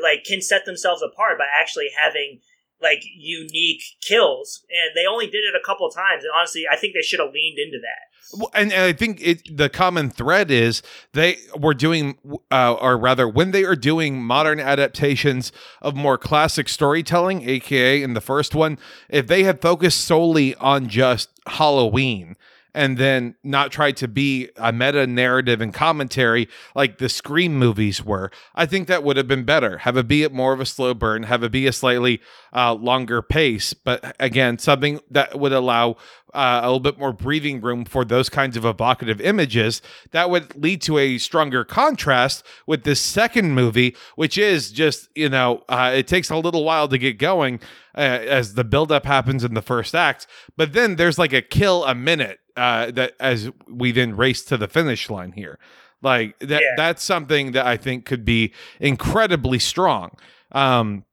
Speaker 8: like can set themselves apart by actually having like unique kills, and they only did it a couple times. And honestly, I think they should have leaned into that.
Speaker 7: Well, and, and I think it, the common thread is they were doing, uh, or rather, when they are doing modern adaptations of more classic storytelling, aka in the first one, if they had focused solely on just Halloween and then not try to be a meta narrative and commentary like the Scream movies were, I think that would have been better. Have it be it more of a slow burn, have it be a slightly uh, longer pace, but again, something that would allow uh, a little bit more breathing room for those kinds of evocative images. That would lead to a stronger contrast with this second movie, which is just, you know, uh, it takes a little while to get going uh, as the buildup happens in the first act. But then there's like a kill a minute uh, that as we then race to the finish line here. Like that,
Speaker 8: Yeah.
Speaker 7: that's something that I think could be incredibly strong. Um,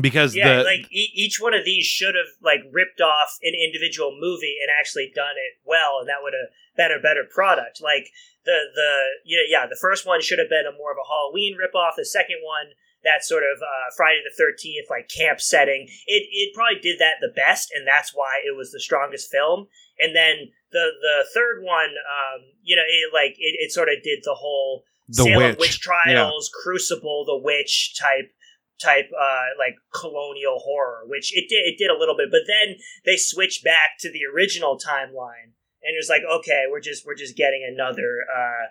Speaker 7: because
Speaker 8: Yeah,
Speaker 7: the,
Speaker 8: like e- each one of these should have like ripped off an individual movie and actually done it well, and that would have been a better product. Like the the you know, yeah, the first one should have been a more of a Halloween ripoff. The second one, that sort of uh, Friday the Thirteenth like camp setting, it it probably did that the best, and that's why it was the strongest film. And then the the third one, um, you know, it like it, it sort of did the whole
Speaker 7: The
Speaker 8: Salem
Speaker 7: Witch.
Speaker 8: trials, Crucible, the witch type type uh like colonial horror, which it did it did a little bit, but then they switched back to the original timeline. And it was like, okay, we're just we're just getting another uh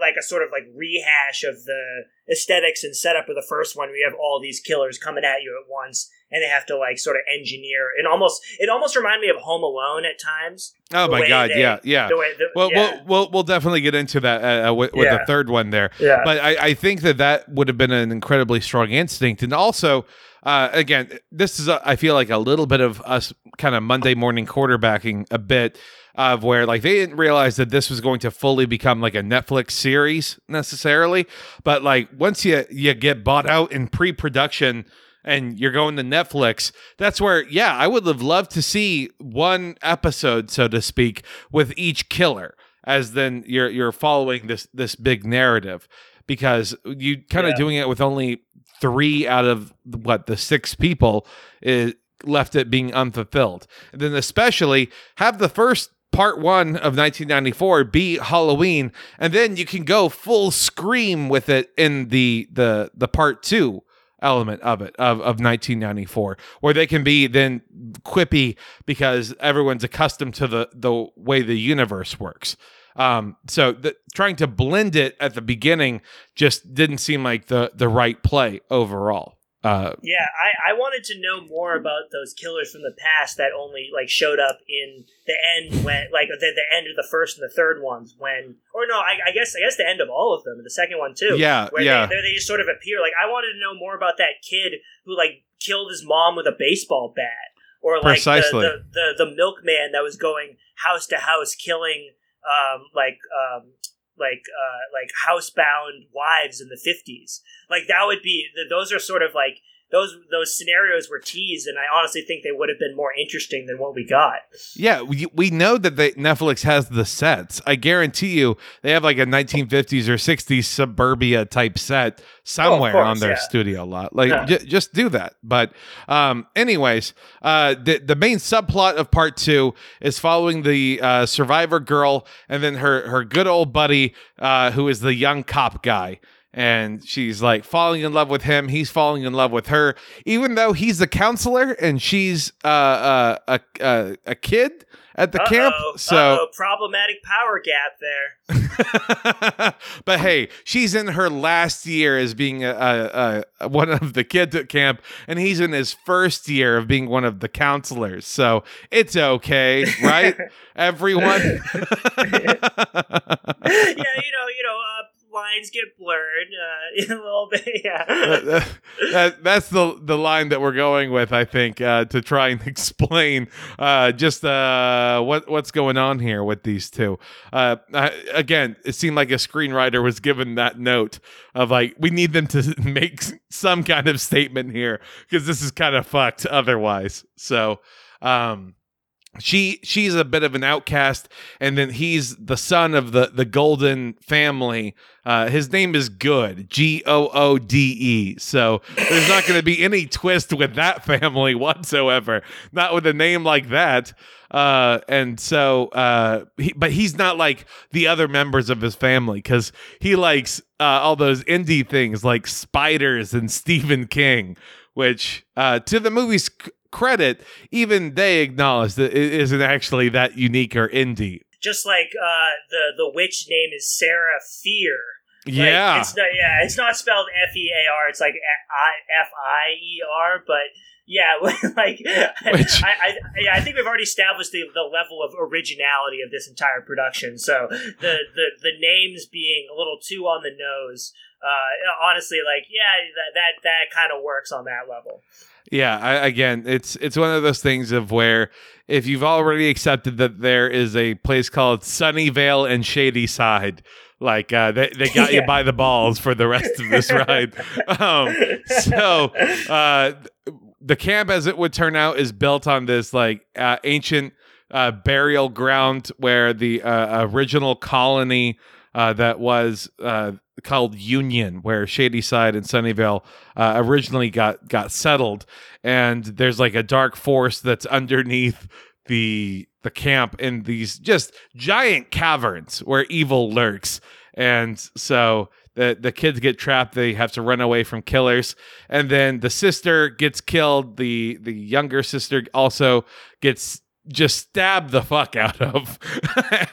Speaker 8: like a sort of like rehash of the aesthetics and setup of the first one. We have all these killers coming at you at once, and they have to like sort of engineer. And almost it almost reminded me of Home Alone at times.
Speaker 7: oh my god,
Speaker 8: they-
Speaker 7: yeah, yeah.
Speaker 8: The the,
Speaker 7: Well,
Speaker 8: yeah,
Speaker 7: we'll, we'll we'll definitely get into that uh, uh, with, with the third one there.
Speaker 8: yeah.
Speaker 7: But I, I think that that would have been an incredibly strong instinct, and also, uh, again, this is a, I feel like a little bit of us kind of Monday morning quarterbacking a bit of where like they didn't realize that this was going to fully become like a Netflix series necessarily, but like once you you get bought out in pre-production and you're going to Netflix, that's where, yeah, I would have loved to see one episode, so to speak, with each killer, as then you're you're following this this big narrative, because you kind of
Speaker 8: Yeah.
Speaker 7: doing it with only three out of what the six people is left it being unfulfilled, and then especially have the first. Part one of 1994 be Halloween, and then you can go full scream with it in the the the part two element of it of, of 1994 where they can be then quippy because everyone's accustomed to the the way the universe works. Um so the, trying to blend it at the beginning just didn't seem like the the right play overall uh
Speaker 8: Yeah, I, I wanted to know more about those killers from the past that only like showed up in the end when like the, the end of the first and the third ones when or no I, I guess I guess the end of all of them and the second one too
Speaker 7: Yeah,
Speaker 8: where
Speaker 7: yeah.
Speaker 8: they, they just sort of appear like I wanted to know more about that kid who like killed his mom with a baseball bat or like the-
Speaker 7: Precisely.
Speaker 8: the, the, the milkman that was going house to house killing um like um like uh like housebound wives in the 50s like that would be those are sort of like those those scenarios were teased and i honestly think they would have been more interesting than what we got.
Speaker 7: Yeah we, we know that they, netflix has the sets. I guarantee you they have like a 1950s or 60s suburbia type set somewhere
Speaker 8: course,
Speaker 7: on their
Speaker 8: yeah.
Speaker 7: studio lot. Like
Speaker 8: Yeah.
Speaker 7: ju- just do that. But um anyways uh the, the main subplot of part two is following the uh survivor girl and then her her good old buddy uh who is the young cop guy and she's like falling in love with him he's falling in love with her even though he's the counselor and she's uh, uh a, a a kid at the camp
Speaker 8: Uh-oh,
Speaker 7: so
Speaker 8: uh-oh, problematic power gap there
Speaker 7: but hey, she's in her last year as being a, a, a one of the kids at camp, and he's in his first year of being one of the counselors. So it's okay, right? Everyone.
Speaker 8: yeah, you know, you know, uh, lines get blurred uh, a little bit. Yeah.
Speaker 7: that, that- that's the the line that we're going with, I think, uh, to try and explain uh, just uh, what what's going on here with these two. Uh, I, again, it seemed like a screenwriter was given that note of like, we need them to make some kind of statement here because this is kind of fucked otherwise. So. Um, she she's a bit of an outcast and then he's the son of the the golden family. Uh his name is good g-o-o-d-e so there's not going to be any twist with that family whatsoever. Not with a name like that. Uh and so uh he, but he's not like the other members of his family because he likes uh all those indie things like spiders and stephen king which uh to the movie's credit even they acknowledge that it isn't actually that unique or indie
Speaker 8: Just like uh, the the witch name is Sarah Fier. Like,
Speaker 7: yeah
Speaker 8: it's not. Yeah, it's not spelled F E A R. It's like F I E R. But yeah, like
Speaker 7: Which-
Speaker 8: I, I, yeah, I think we've already established the, the level of originality of this entire production. So the the, the names being a little too on the nose. Uh, honestly, like yeah, that that, that kind of works on that level.
Speaker 7: Yeah, I, again, it's it's one of those things of where if you've already accepted that there is a place called Sunnyvale and Shady Side, like uh, they they got you by the balls for the rest of this ride. Um, so uh, the camp, as it would turn out, is built on this like uh, ancient uh, burial ground where the uh, original colony uh, that was uh, called Union, where Shady Side and Sunnyvale uh, originally got got settled, and there's like a dark force that's underneath the the camp in these just giant caverns where evil lurks, and so. The, the kids get trapped. They have to run away from killers, and then the sister gets killed. the The younger sister also gets just stabbed the fuck out of,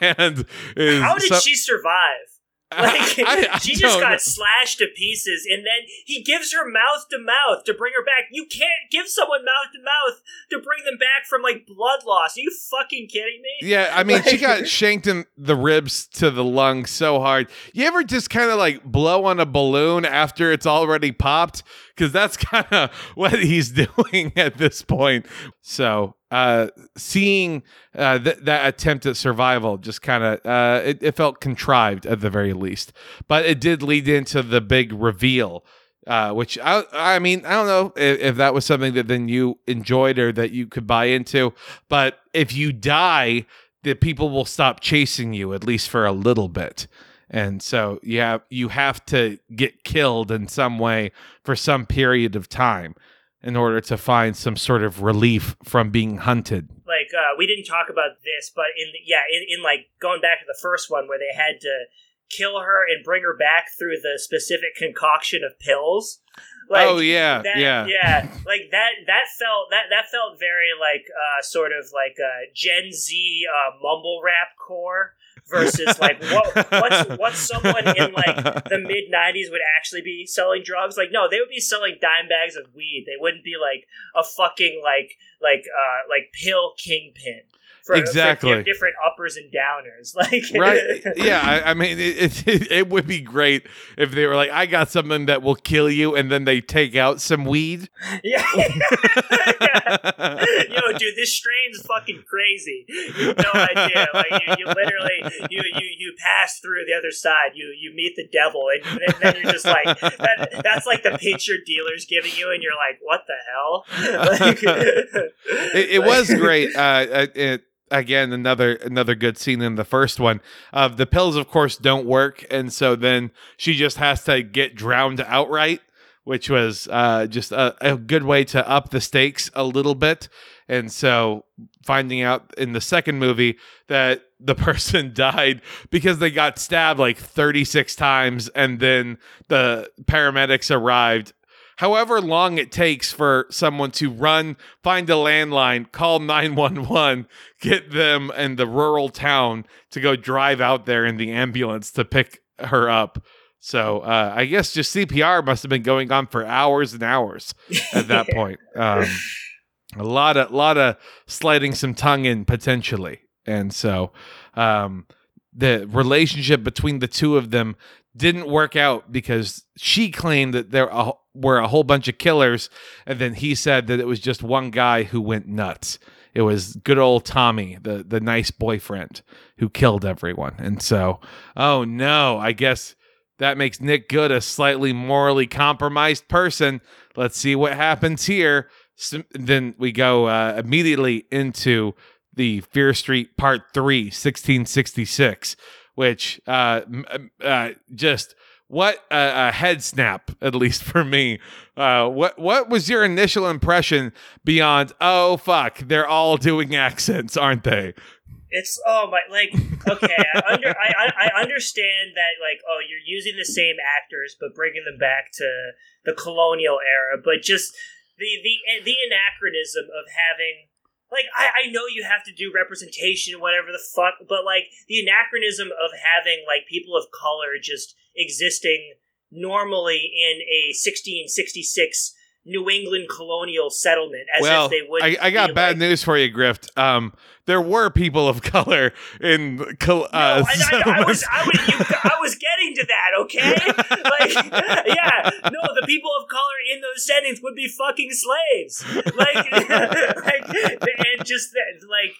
Speaker 7: and
Speaker 8: How did she survive? Like
Speaker 7: I- I
Speaker 8: she just got
Speaker 7: know.
Speaker 8: slashed to pieces, and then he gives her mouth to mouth to bring her back. You can't give someone mouth to mouth to bring them back from like blood loss. Are you fucking kidding me?
Speaker 7: Yeah, I mean, she got shanked in the ribs to the lung so hard. You ever just kind of like blow on a balloon after it's already popped? Because that's kind of what he's doing at this point. So, uh, seeing uh, th- that attempt at survival just kind of uh, it, it felt contrived at the very least, but it did lead into the big reveal. Uh, which I, I mean, I don't know if, if that was something that then you enjoyed or that you could buy into, but if you die, the people will stop chasing you at least for a little bit and so you have you have to get killed in some way for some period of time in order to find some sort of relief from being hunted
Speaker 8: like uh, we didn't talk about this, but in the, yeah, in, in like going back to the first one where they had to kill her and bring her back through the specific concoction of pills. Like,
Speaker 7: oh yeah
Speaker 8: that,
Speaker 7: yeah
Speaker 8: yeah, like that. That felt that that felt very like uh, sort of like a Gen Z uh, mumble rap core versus like what what's what someone in like the mid '90s would actually be selling drugs. Like no, they would be selling dime bags of weed. They wouldn't be like a fucking like like uh like pill kingpin. For, for
Speaker 7: Exactly.
Speaker 8: di- different uppers and downers, like
Speaker 7: right yeah I, I mean it, it it would be great if they were like i got something that will kill you and then they take out some weed
Speaker 8: yeah. Yo, dude, this strain's fucking crazy. You have no idea. Like you, you literally you, you you pass through the other side. You you meet the devil, and then, then you're just like that, that's like the picture dealer's giving you, and you're like, what the hell? Like,
Speaker 7: it, it was great. Uh, uh, it, again, another another good scene in the first one. Uh, the pills, of course, don't work, and so then she just has to get drowned outright, which was uh, just a, a good way to up the stakes a little bit. And so, finding out in the second movie that the person died because they got stabbed like 36 times, and then the paramedics arrived however long it takes for someone to run, find a landline, call 911, get them in the rural town to go drive out there in the ambulance to pick her up. So uh, I guess just CPR must have been going on for hours and hours at that point. Um, a lot of lot of sliding some tongue in potentially, and so um, the relationship between the two of them didn't work out because she claimed that there were a whole bunch of killers, and then he said that it was just one guy who went nuts. It was good old Tommy, the the nice boyfriend who killed everyone. And so, oh no, I guess that makes Nick Goode a slightly morally compromised person. Let's see what happens here. So, then we go uh, immediately into the Fear Street Part 3, 1666, which uh, uh, just what a, a head snap, at least for me. Uh, what what was your initial impression beyond? Oh fuck, they're all doing accents, aren't they?
Speaker 8: It's oh my like okay I, under, I I understand that like oh you're using the same actors but bringing them back to the colonial era but just the the the anachronism of having like I, I know you have to do representation whatever the fuck but like the anachronism of having like people of color just existing normally in a 1666 New England colonial settlement as
Speaker 7: well,
Speaker 8: if they would
Speaker 7: I, I got bad
Speaker 8: like,
Speaker 7: news for you, Grift. Um, there were people of color in col-
Speaker 8: No,
Speaker 7: uh,
Speaker 8: I, I, I
Speaker 7: settlements.
Speaker 8: was, I was, you, I was getting to that. Okay, like, yeah, no, the people of color in those settings would be fucking slaves, like, like, and just that, like,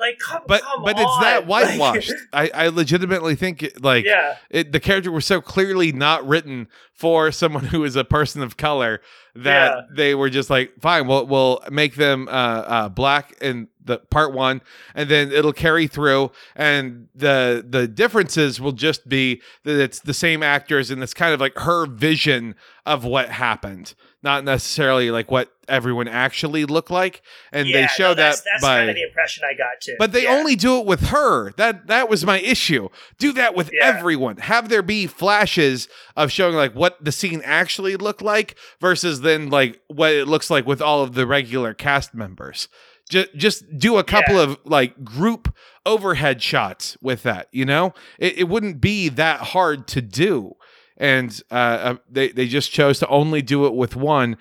Speaker 8: like, come,
Speaker 7: but
Speaker 8: come
Speaker 7: but it's that
Speaker 8: on,
Speaker 7: whitewashed. I, I legitimately think like
Speaker 8: yeah,
Speaker 7: it, the character was so clearly not written for someone who is a person of color that
Speaker 8: Yeah.
Speaker 7: they were just like, fine, we'll we'll make them uh, uh, black in the part one, and then it'll carry through, and the the differences will just be that it's the same actors, and it's kind of like her vision of what happened, not necessarily like what everyone actually looked like, and
Speaker 8: yeah,
Speaker 7: they show
Speaker 8: no, that's,
Speaker 7: that
Speaker 8: that's
Speaker 7: by
Speaker 8: kind of the impression I got too.
Speaker 7: but they
Speaker 8: Yeah.
Speaker 7: only do it with her. That that was my issue. Do that with
Speaker 8: Yeah.
Speaker 7: everyone. Have there be flashes of showing like what the scene actually looked like versus then like what it looks like with all of the regular cast members. Just just do a couple of like group overhead shots with that. You know, it, it wouldn't be that hard to do. And uh, uh, they they just chose to only do it with one.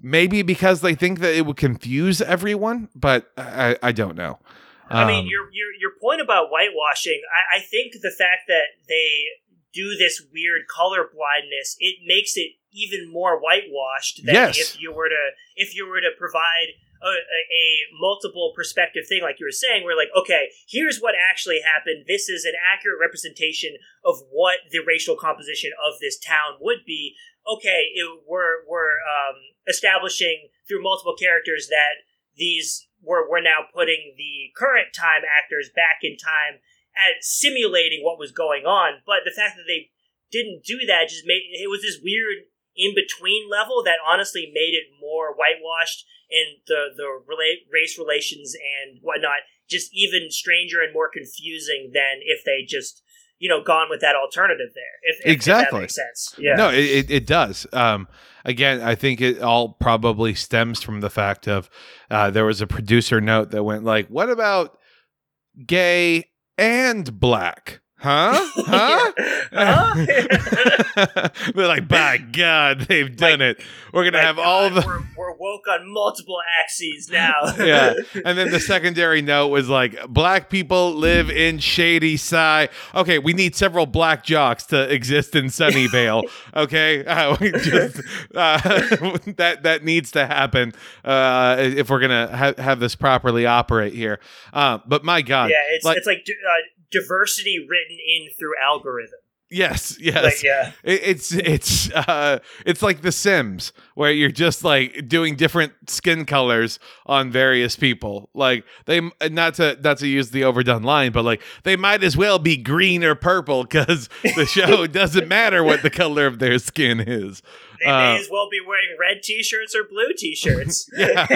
Speaker 7: Maybe because they think that it would confuse everyone, but I, I don't know.
Speaker 8: I mean,
Speaker 7: Um,
Speaker 8: your your your point about whitewashing, I, I think the fact that they do this weird color blindness, it makes it even more whitewashed than
Speaker 7: Yes.
Speaker 8: if you were to if you were to provide a, a, multiple perspective thing, like you were saying, where like, okay, here's what actually happened. This is an accurate representation of what the racial composition of this town would be. Okay, it, we're we're um, establishing through multiple characters that these we're, we're now putting the current time actors back in time at simulating what was going on but the fact that they didn't do that just made it was this weird in between level that honestly made it more whitewashed and the the rela- race relations and whatnot just even stranger and more confusing than if they just you know gone with that alternative there if, if- if
Speaker 7: Exactly.
Speaker 8: that makes sense yeah
Speaker 7: No, it, it, it does. Um, again, I think it all probably stems from the fact of uh, there was a producer note that went like, "What about gay and black?" Huh? Huh?
Speaker 8: Huh?
Speaker 7: They're like, by God, they've done it. We're gonna have all the
Speaker 8: we're, we're woke on multiple axes now.
Speaker 7: yeah. And then the secondary note was like, black people live in Shady Side. Okay, we need several black jocks to exist in Sunnyvale. Okay, uh, just uh, that that needs to happen uh, if we're gonna ha- have this properly operate here. Uh, but my God,
Speaker 8: yeah, it's
Speaker 7: like-
Speaker 8: it's like uh, diversity written in through algorithm.
Speaker 7: yes, yes,
Speaker 8: Like, yeah,
Speaker 7: It- It's it's uh it's like The Sims where you're just like doing different skin colors on various people. Like they not to not to use the overdone line, but like they might as well be green or purple because the show doesn't matter what the color of their skin is.
Speaker 8: They
Speaker 7: Uh,
Speaker 8: may as well be wearing red t-shirts or blue t-shirts.
Speaker 7: Yeah,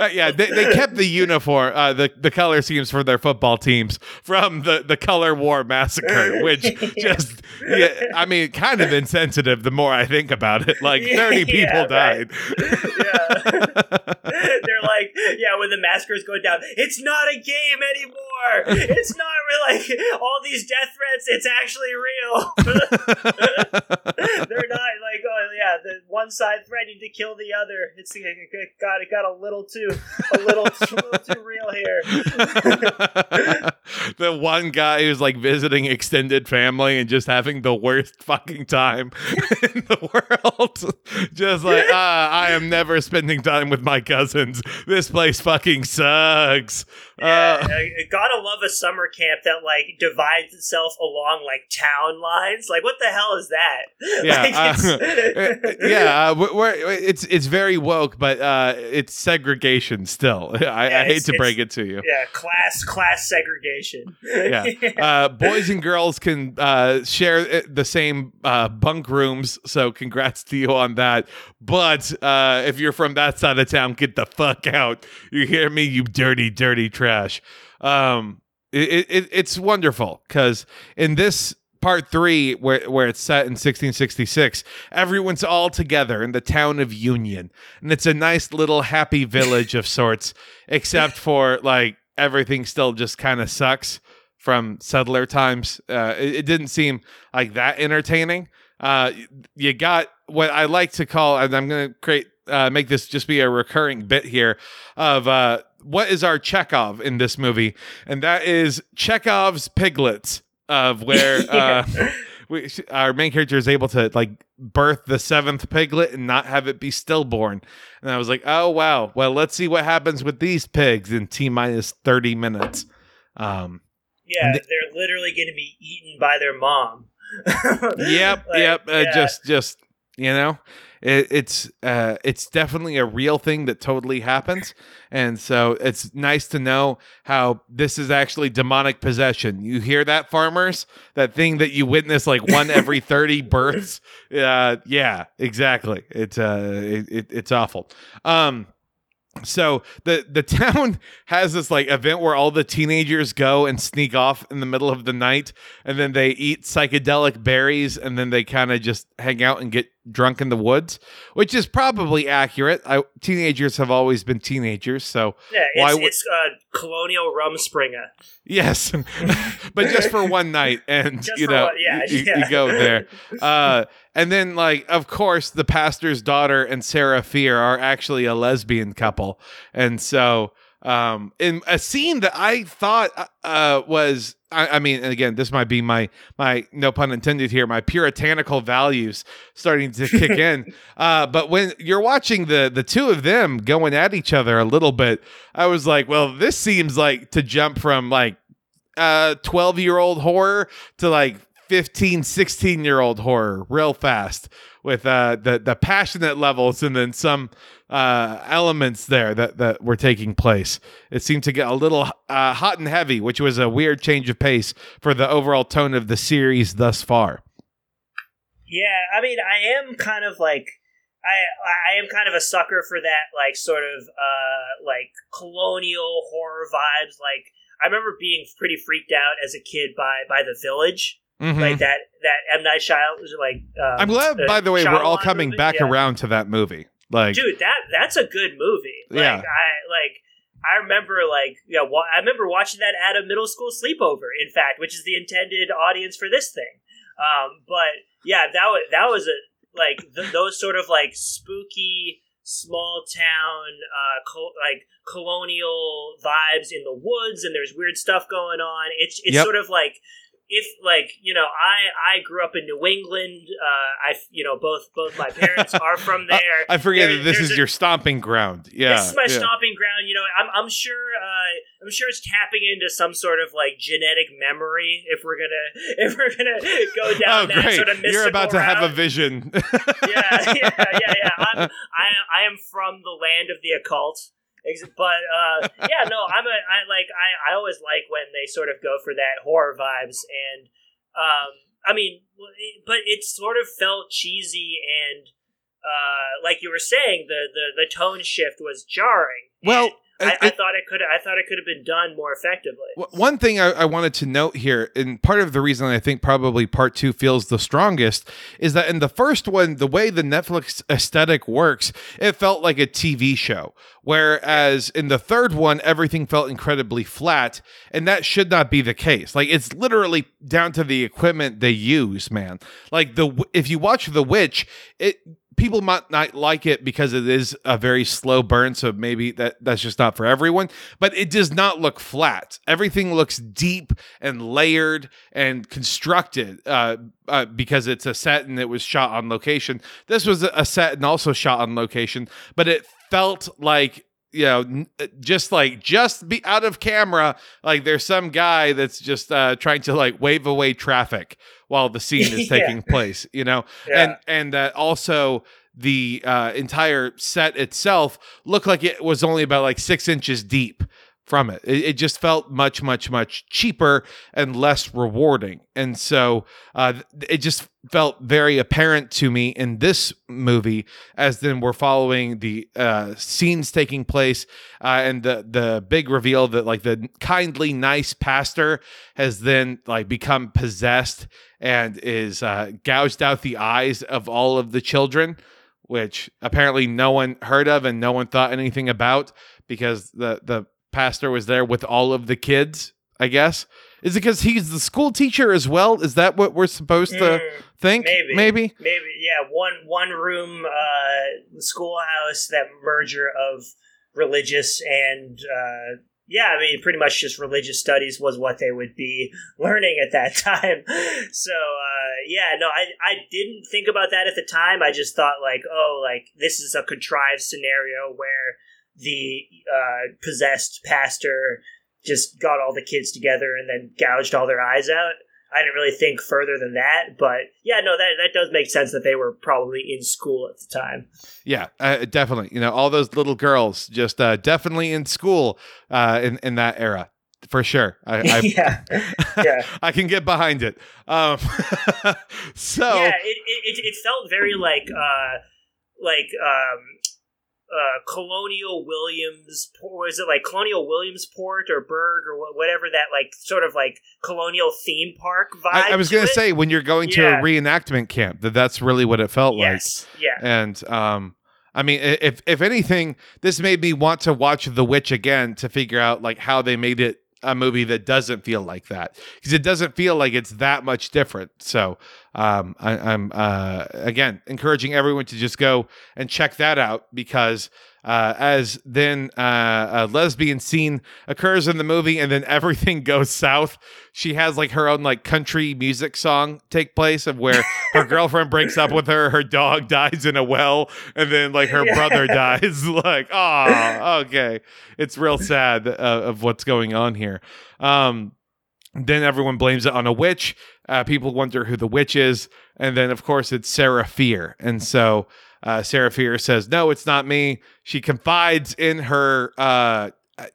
Speaker 7: Uh, yeah. They, they kept the uniform, uh, the the color schemes for their football teams from the the color war massacre, which just yeah, I mean, kind of insensitive. The more I think about it, like thirty people
Speaker 8: yeah,
Speaker 7: died.
Speaker 8: yeah, they're like, yeah, when the massacres go down, it's not a game anymore. It's not real. Like all these death threats, it's actually real. they're not like, oh yeah, the one side threatening to kill the other. It's it got it got a little too a little, too, a little too real here.
Speaker 7: the one guy who's like visiting extended family and just having the worst fucking time in the world. just like, ah, I am never spending time with my cousins. This place fucking sucks.
Speaker 8: Yeah,
Speaker 7: Uh,
Speaker 8: uh, gotta love a summer camp that like divides itself along like town lines. Like, what the hell is that?
Speaker 7: yeah,
Speaker 8: Like,
Speaker 7: uh,
Speaker 8: it's-
Speaker 7: yeah. Uh, we're, we're- it's it's very woke, but uh, it's segregation still. I, I hate to break it to you.
Speaker 8: yeah, class class segregation.
Speaker 7: yeah. Uh, boys and girls can uh, share uh, the same uh, bunk rooms, so congrats to you on that. But uh, if you're from that side of town, get the fuck out. You hear me, you dirty, dirty trash. Um, it, it, it's wonderful because in this part three, where where it's set in 1666, everyone's all together in the town of Union, and it's a nice little happy village of sorts, except for like everything still just kind of sucks from settler times. Uh, it, it didn't seem like that entertaining. Uh, you got what I like to call, and I'm going to create uh, make this just be a recurring bit here of uh, what is our Chekhov in this movie, and that is Chekhov's piglets of where. Uh, we, our main character is able to like birth the seventh piglet and not have it be stillborn. And I was like, oh wow, well let's see what happens with these pigs in t minus thirty minutes. Um,
Speaker 8: yeah,
Speaker 7: the-
Speaker 8: they're literally going to be eaten by their mom.
Speaker 7: yep,
Speaker 8: Like,
Speaker 7: yep. Uh. Just, just you know, it, it's uh, it's definitely a real thing that totally happens, and so it's nice to know how this is actually demonic possession. You hear that, farmers? That thing that you witness like one every thirty births. Uh, yeah, exactly. It's uh, it, it, it's awful. Um. So the the town has this like event where all the teenagers go and sneak off in the middle of the night and then they eat psychedelic berries and then they kind of just hang out and get drunk in the woods, which is probably accurate. I, teenagers have always been teenagers, so
Speaker 8: Yeah,
Speaker 7: Why
Speaker 8: it's,
Speaker 7: would-
Speaker 8: it's uh, colonial rumspringa.
Speaker 7: yes, but just for one night, and
Speaker 8: Just
Speaker 7: you know,
Speaker 8: one- yeah,
Speaker 7: you, you-
Speaker 8: yeah.
Speaker 7: you go there. Uh, and then, like, of course, the pastor's daughter and Sarah Fier are actually a lesbian couple, and so um, in a scene that I thought uh, was. I, I mean, again, this might be my my no pun intended here, my puritanical values starting to kick in. Uh, but when you're watching the the two of them going at each other a little bit, I was like, well, this seems like to jump from like uh 12 year old horror to like 15 16 year old horror real fast with uh the the passionate levels and then some uh elements there that that were taking place it seemed to get a little uh hot and heavy which was a weird change of pace for the overall tone of the series thus far
Speaker 8: Yeah, I mean, I am kind of like, I I am kind of a sucker for that, like sort of uh like colonial horror vibes. Like, I remember being pretty freaked out as a kid by by the Village,
Speaker 7: Mhm.
Speaker 8: like that that M Night Shyamalan was like. Um,
Speaker 7: i'm glad by the way we're all coming
Speaker 8: movie.
Speaker 7: back
Speaker 8: Yeah.
Speaker 7: around to that movie like
Speaker 8: dude that that's a good movie like
Speaker 7: Yeah.
Speaker 8: i like i remember like yeah wa- i remember watching that at a middle school sleepover in fact which is the intended audience for this thing um but yeah that was that was a like th- those sort of like spooky small town uh col- like colonial vibes in the woods and there's weird stuff going on it's it's
Speaker 7: Yep.
Speaker 8: sort of like if like you know i i grew up in new england uh i you know both both my parents are from there
Speaker 7: i forget
Speaker 8: There-
Speaker 7: that this is
Speaker 8: a-
Speaker 7: your stomping ground yeah
Speaker 8: this is my
Speaker 7: yeah.
Speaker 8: stomping ground. You know, I'm, I'm sure uh, I'm sure it's tapping into some sort of like genetic memory. If we're gonna if we're gonna go down
Speaker 7: oh
Speaker 8: that
Speaker 7: great
Speaker 8: sort of mystical
Speaker 7: you're about to have a vision
Speaker 8: yeah, yeah, yeah, yeah. I'm, I I am from the land of the occult. But uh, yeah, no, I'm a I like I, I always like when they sort of go for that horror vibes and um I mean but it sort of felt cheesy and uh like you were saying the the the tone shift was jarring.
Speaker 7: Well,
Speaker 8: I, I thought it could. I thought it could have been done more effectively.
Speaker 7: One thing I, I wanted to note here, and part of the reason I think probably part two feels the strongest, is that in the first one, the way the Netflix aesthetic works, it felt like a TV show. Whereas in the third one, everything felt incredibly flat, and that should not be the case. Like it's literally down to the equipment they use, man. Like the if you watch The Witch, it people might not like it because it is a very slow burn so maybe that that's just not for everyone but it does not look flat. Everything looks deep and layered and constructed uh, uh, because it's a set and it was shot on location. This was a set and also shot on location but it felt like you know uh, just like just be out of camera like there's some guy that's just uh trying to like wave away traffic while the scene is
Speaker 8: Yeah.
Speaker 7: taking place you know
Speaker 8: Yeah.
Speaker 7: and and that also the uh, entire set itself looked like it was only about like six inches deep from it. it. It just felt much, much, much cheaper and less rewarding. And so uh, it just felt very apparent to me in this movie as then we're following the uh, scenes taking place uh, and the the big reveal that like the kindly nice pastor has then like become possessed and is uh, gouged out the eyes of all of the children which apparently no one heard of and no one thought anything about because the the pastor was there with all of the kids i guess is it because he's the school teacher as well is that what we're supposed to
Speaker 8: Mm,
Speaker 7: think
Speaker 8: maybe,
Speaker 7: maybe
Speaker 8: maybe, yeah. One one room uh, schoolhouse. That merger of religious and uh, yeah, I mean, pretty much just religious studies was what they would be learning at that time. So uh, yeah, no, I I didn't think about that at the time. I just thought like, oh, like this is a contrived scenario where the uh, possessed pastor just got all the kids together and then gouged all their eyes out. I didn't really think further than that, but yeah, no, that that does make sense that they were probably in school at the time.
Speaker 7: yeah uh, definitely you know all those little girls just uh, definitely in school uh, in in that era for sure i I,
Speaker 8: yeah, yeah,
Speaker 7: I can get behind it um so
Speaker 8: yeah. It, it it it felt very like uh like um uh Colonial Williams was it like Colonial Williamsport or Berg or whatever that like sort of like colonial theme park vibe.
Speaker 7: I, I was gonna say when you're going to a reenactment camp that that's really what it felt like
Speaker 8: yes, yeah.
Speaker 7: And um I mean if if anything this made me want to watch The Witch again to figure out like how they made it a movie that doesn't feel like that because it doesn't feel like it's that much different. So um I, I'm uh again encouraging everyone to just go and check that out because uh, as then uh, a lesbian scene occurs in the movie and then everything goes south. She has like her own like country music song take place of where her girlfriend breaks up with her her dog dies in a well and then like her
Speaker 8: Yeah.
Speaker 7: brother dies. Like oh okay. It's real sad uh, of what's going on here. Um then everyone blames it on a witch. Uh, people wonder who the witch is. And then of course it's sarah fier. And so uh, sarah fier says no it's not me. She confides in her uh,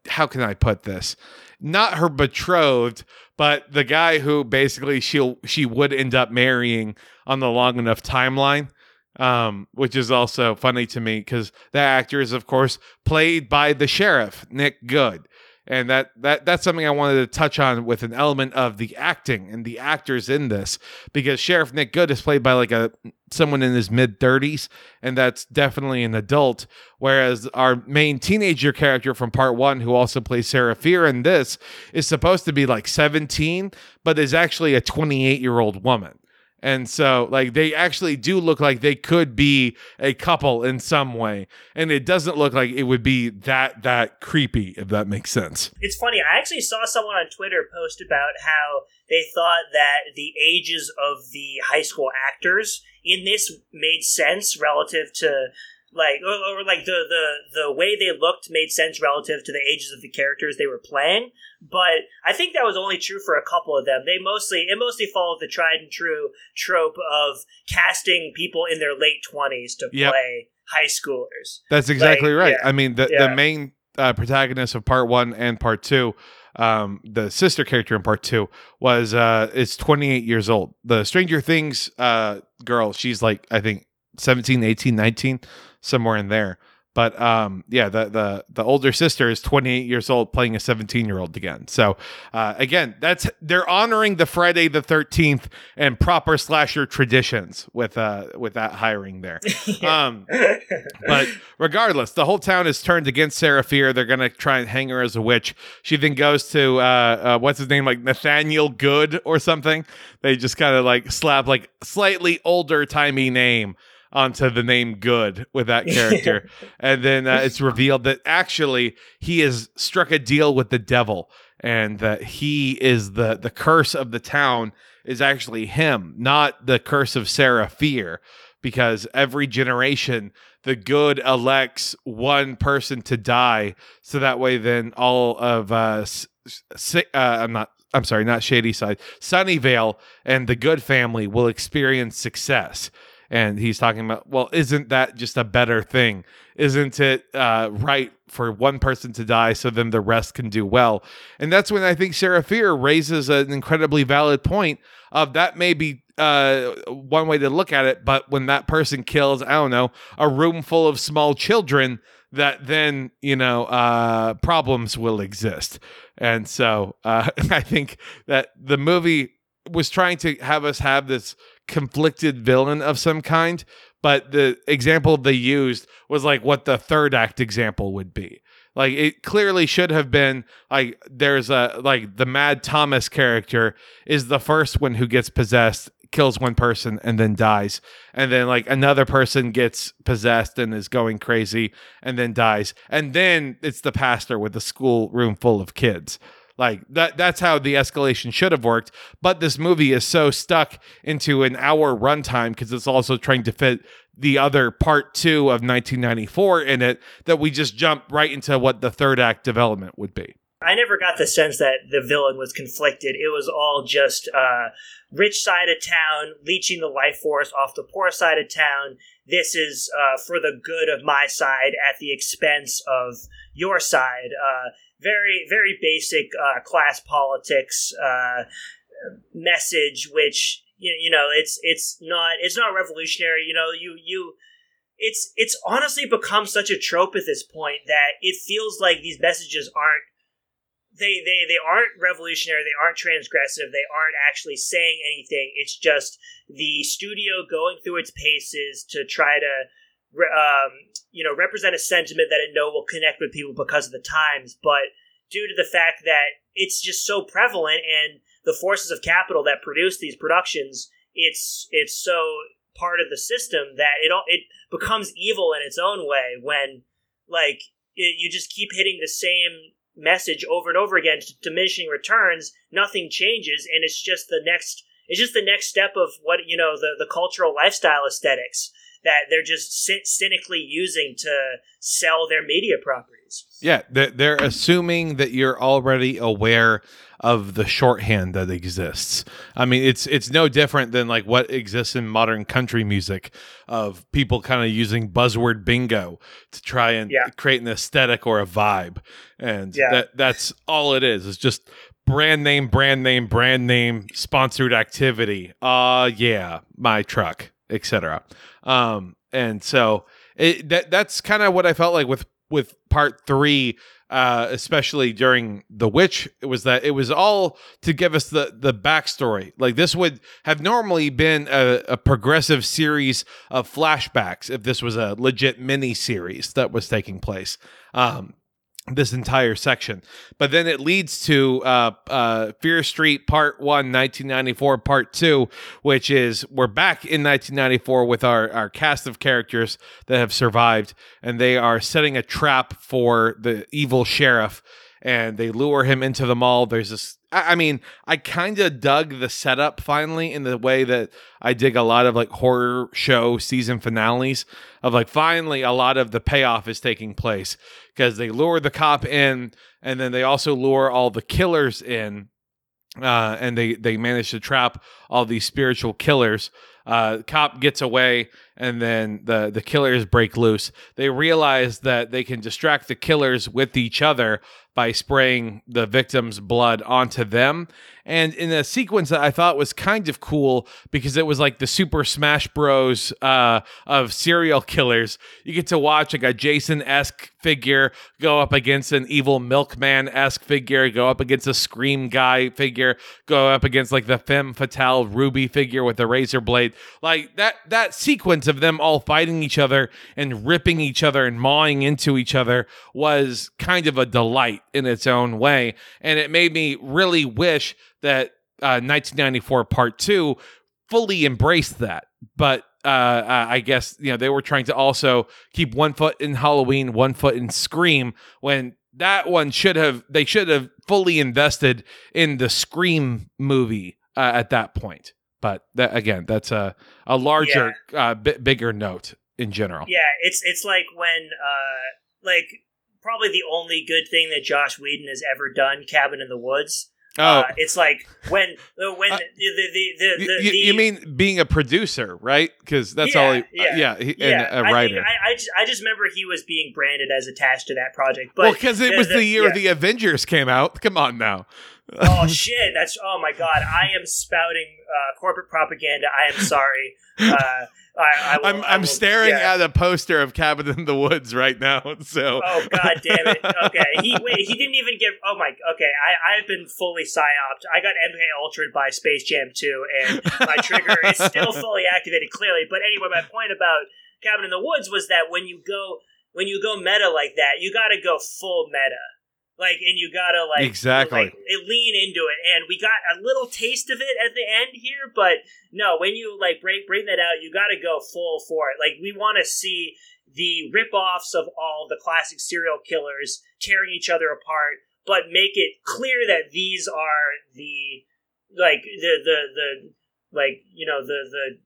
Speaker 7: how can i put this? Not her betrothed but the guy who basically she'll she would end up marrying on the long enough timeline um, which is also funny to me because that actor is of course played by the sheriff nick goode and that that that's something I wanted to touch on with an element of the acting and the actors in this. Because Sheriff Nick Goode is played by like a someone in his mid 30s and that's definitely an adult. Whereas our main teenager character from part 1 who also plays Sarah Fier in this is supposed to be like 17 but is actually a 28 year old woman and so, like, they actually do look like they could be a couple in some way, and it doesn't look like it would be that that creepy, if that makes sense.
Speaker 8: It's funny. I actually saw someone on Twitter post about how they thought that the ages of the high school actors in this made sense relative to like or, or like the the the way they looked made sense relative to the ages of the characters they were playing. But I think that was only true for a couple of them. They mostly it mostly followed the tried and true trope of casting people in their late twenties to
Speaker 7: Yep.
Speaker 8: play high schoolers.
Speaker 7: That's exactly
Speaker 8: Like,
Speaker 7: right.
Speaker 8: yeah,
Speaker 7: I mean, the
Speaker 8: yeah.
Speaker 7: the main uh, protagonist of part one and part two, um, the sister character in part two was uh, is 28 years old. The Stranger Things uh, girl, she's like I think 17, 18, 19, somewhere in there. But um, yeah, the the the older sister is 28 years old, playing a 17 year old again. So uh, again, that's they're honoring the Friday the 13th and proper slasher traditions with uh with that hiring there. Um, but regardless, the whole town is turned against Sarah Fier. They're gonna try and hang her as a witch. She then goes to uh, uh what's his name, like Nathaniel Goode or something. They just kind of like slap like slightly older timey name onto the name Goode with that character, and then uh, it's revealed that actually he has struck a deal with the devil, and that he is the the curse of the town is actually him, not the curse of Sarah Fier, because every generation the good elects one person to die, so that way then all of uh, s- s- uh I'm not. I'm sorry, not Shady Side. Sunnyvale and the Goode family will experience success and he's talking about well isn't that just a better thing? Isn't it uh, right for one person to die so then the rest can do well? And that's when i think sarah fier raises an incredibly valid point of that may be uh, one way to look at it but when that person kills i don't know a room full of small children that then you know uh, problems will exist. And so uh, i think that the movie was trying to have us have this conflicted villain of some kind but the example they used was like what the third act example would be. Like it clearly should have been like there's a like the mad thomas character is the first one who gets possessed kills one person and then dies. And then like another person gets possessed and is going crazy and then dies. And then it's the pastor with the school room full of kids like that that's how the escalation should have worked. But this movie is so stuck into an hour runtime because it's also trying to fit the other part two of 1994 in it that we just jump right into what the third act development would be.
Speaker 8: I never got the sense that the villain was conflicted. It was all just uh, rich side of town leeching the life force off the poor side of town. This is uh, for the good of my side at the expense of your side. Uh, very very basic uh, class politics uh, message, which you, you know it's it's not it's not revolutionary. You know you you it's it's honestly become such a trope at this point that it feels like these messages aren't they they they aren't revolutionary they aren't transgressive they aren't actually saying anything it's just the studio going through its paces to try to um, you know represent a sentiment that it know will connect with people because of the times but due to the fact that it's just so prevalent and the forces of capital that produce these productions it's it's so part of the system that it all it becomes evil in its own way when like it, you just keep hitting the same message over and over again diminishing returns nothing changes and it's just the next it's just the next step of what you know the the cultural lifestyle aesthetics that they're just cynically using to sell their media properties.
Speaker 7: Yeah, they're, they're assuming that you're already aware of the shorthand that exists. I mean, it's it's no different than like what exists in modern country music of people kind of using buzzword bingo to try and
Speaker 8: Yeah.
Speaker 7: create an aesthetic or a vibe, and
Speaker 8: Yeah.
Speaker 7: that that's all it is. It's just brand name, brand name, brand name, sponsored activity. Uh yeah, my truck, etc. Um, and so it, that that's kind of what I felt like with with part three, uh, especially during the witch. It was that it was all to give us the the backstory. Like this would have normally been a, a progressive series of flashbacks if this was a legit mini series that was taking place. Um, this entire section. But then it leads to uh, uh, Fear Street Part 1, 1994, Part 2, which is we're back in 1994 with our, our cast of characters that have survived, and they are setting a trap for the evil sheriff. And they lure him into the mall. There's this. I mean, I kind of dug the setup finally in the way that I dig a lot of like horror show season finales of like finally a lot of the payoff is taking place because they lure the cop in and then they also lure all the killers in uh, and they they manage to trap all these spiritual killers uh, cop gets away and then the the killers break loose. They realize that they can distract the killers with each other by spraying the victim's blood onto them. And in a sequence that I thought was kind of cool because it was like the Super Smash Bros. Uh, of serial killers. You get to watch like a Jason esque figure go up against an evil milkman esque figure, go up against a Scream guy figure, go up against like the femme fatale Ruby figure with the razor blade. Like that that sequence of them all fighting each other and ripping each other and mawing into each other was kind of a delight in its own way. And it made me really wish that uh, 1994 Part 2 fully embraced that. But uh, I guess, you know, they were trying to also keep one foot in Halloween, one foot in Scream when that one should have, they should have fully invested in the Scream movie uh, at that point. But that, again, that's a, a larger, uh, bit bigger note in general.
Speaker 8: Yeah, it's it's like when uh like probably the only good thing that Joss Whedon has ever done, Cabin in the Woods.
Speaker 7: Oh,
Speaker 8: Uh, it's like when uh, when
Speaker 7: Uh,
Speaker 8: the, the, the, the,
Speaker 7: you, you- mean being a producer, right? Because that's
Speaker 8: Yeah,
Speaker 7: all. He,
Speaker 8: yeah,
Speaker 7: uh, yeah, he,
Speaker 8: yeah,
Speaker 7: and a
Speaker 8: I,
Speaker 7: writer.
Speaker 8: think, I, I, just, I just remember he was being branded as attached to that project. But
Speaker 7: well, because it was the,
Speaker 8: the-
Speaker 7: year
Speaker 8: yeah.
Speaker 7: the Avengers came out. Come on now.
Speaker 8: oh shit! That's oh my god! I am spouting uh, corporate propaganda. I am sorry. I, will,
Speaker 7: I'm I'm
Speaker 8: will-
Speaker 7: staring
Speaker 8: yeah.
Speaker 7: at a poster of Cabin in the Woods right now. So
Speaker 8: Oh god damn it! Okay, he wait. He didn't even get. Oh my. Okay, I I've been fully psyoped. I got MK altered by Space Jam 2, and my trigger is still fully activated. Clearly, but anyway, my point about Cabin in the Woods was that when you go when you go meta like that, you got to go full meta. Like, and you gotta like
Speaker 7: Exactly.
Speaker 8: like, lean into it. And we got a little taste of it at the end here, but no, when you like break bring that out, you got to go full for it. Like, we want to see the rip-offs of all the classic serial killers tearing each other apart, but make it clear that these are the like the the the like you know the the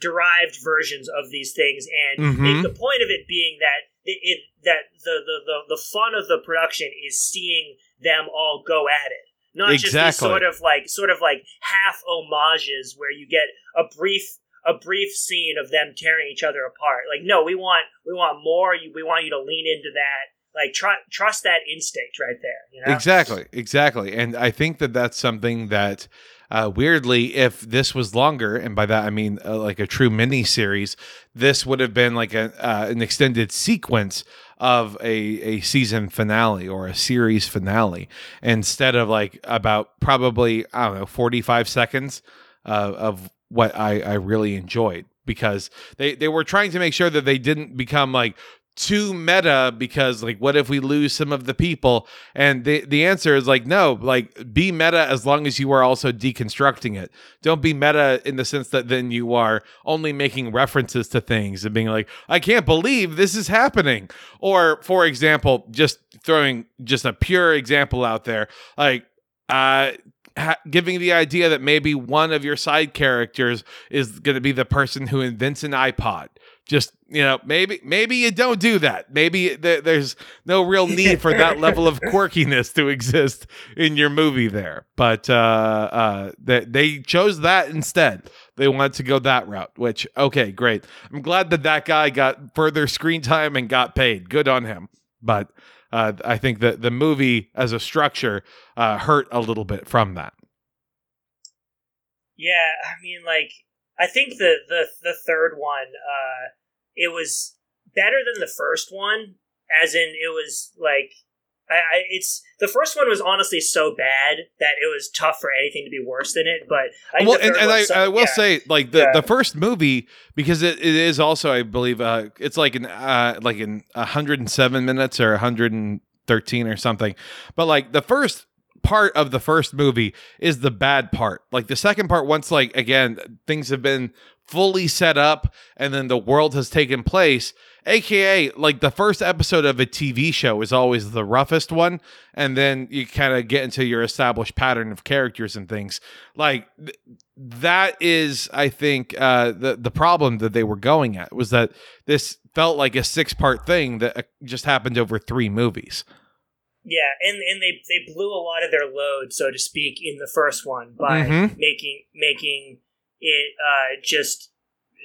Speaker 8: derived versions of these things, and
Speaker 7: Mhm.
Speaker 8: make the point of it being that it, it that the, the the the fun of the production is seeing them all go at it. Not just these sort of like sort of like half homages where you get a brief a brief scene of them tearing each other apart. Like, no, we want we want more. You, we want you to lean into that. Like, tr- trust that instinct right there. You know?
Speaker 7: Exactly, exactly. And I think that that's something that, uh, weirdly, if this was longer, and by that I mean uh, like a true mini series, this would have been like a, uh, an extended sequence of a, a season finale or a series finale instead of like about probably, I don't know, 45 seconds uh, of what I, I really enjoyed because they, they were trying to make sure that they didn't become like too meta because like what if we lose some of the people? And the the answer is like no like be meta as long as you are also deconstructing it. Don't be meta in the sense that then you are only making references to things and being like i can't believe this is happening. Or for example just throwing just a pure example out there like uh giving the idea that maybe one of your side characters is going to be the person who invents an iPod. Just you know, maybe maybe you don't do that. Maybe th- there's no real need for that level of quirkiness to exist in your movie there. But uh, uh, they, they chose that instead. They wanted to go that route. Which okay, great. I'm glad that that guy got further screen time and got paid. Good on him. But uh, I think that the movie as a structure uh, hurt a little bit from that.
Speaker 8: Yeah, I mean, like, I think the the the third one, uh, it was better than the first one, as in it was like, I, I it's the first one was honestly so bad that it was tough for anything to be worse than it. But I
Speaker 7: well, and, and I,
Speaker 8: so-
Speaker 7: I will
Speaker 8: yeah.
Speaker 7: say, like the,
Speaker 8: Yeah.
Speaker 7: the first movie, because it, it is also, I believe, uh, it's like an uh, like in 107 minutes or 113 or something. But like the first part of the first movie is the bad part. Like the second part, once like again things have been fully set up and then the world has taken place. AKA, like the first episode of a TV show is always the roughest one, and then you kind of get into your established pattern of characters and things. Like th- that is, I think, uh, the the problem that they were going at was that this felt like a six part thing that uh, just happened over three movies.
Speaker 8: Yeah, and and they they blew a lot of their load, so to speak, in the first one by
Speaker 7: Mhm.
Speaker 8: making making it uh, just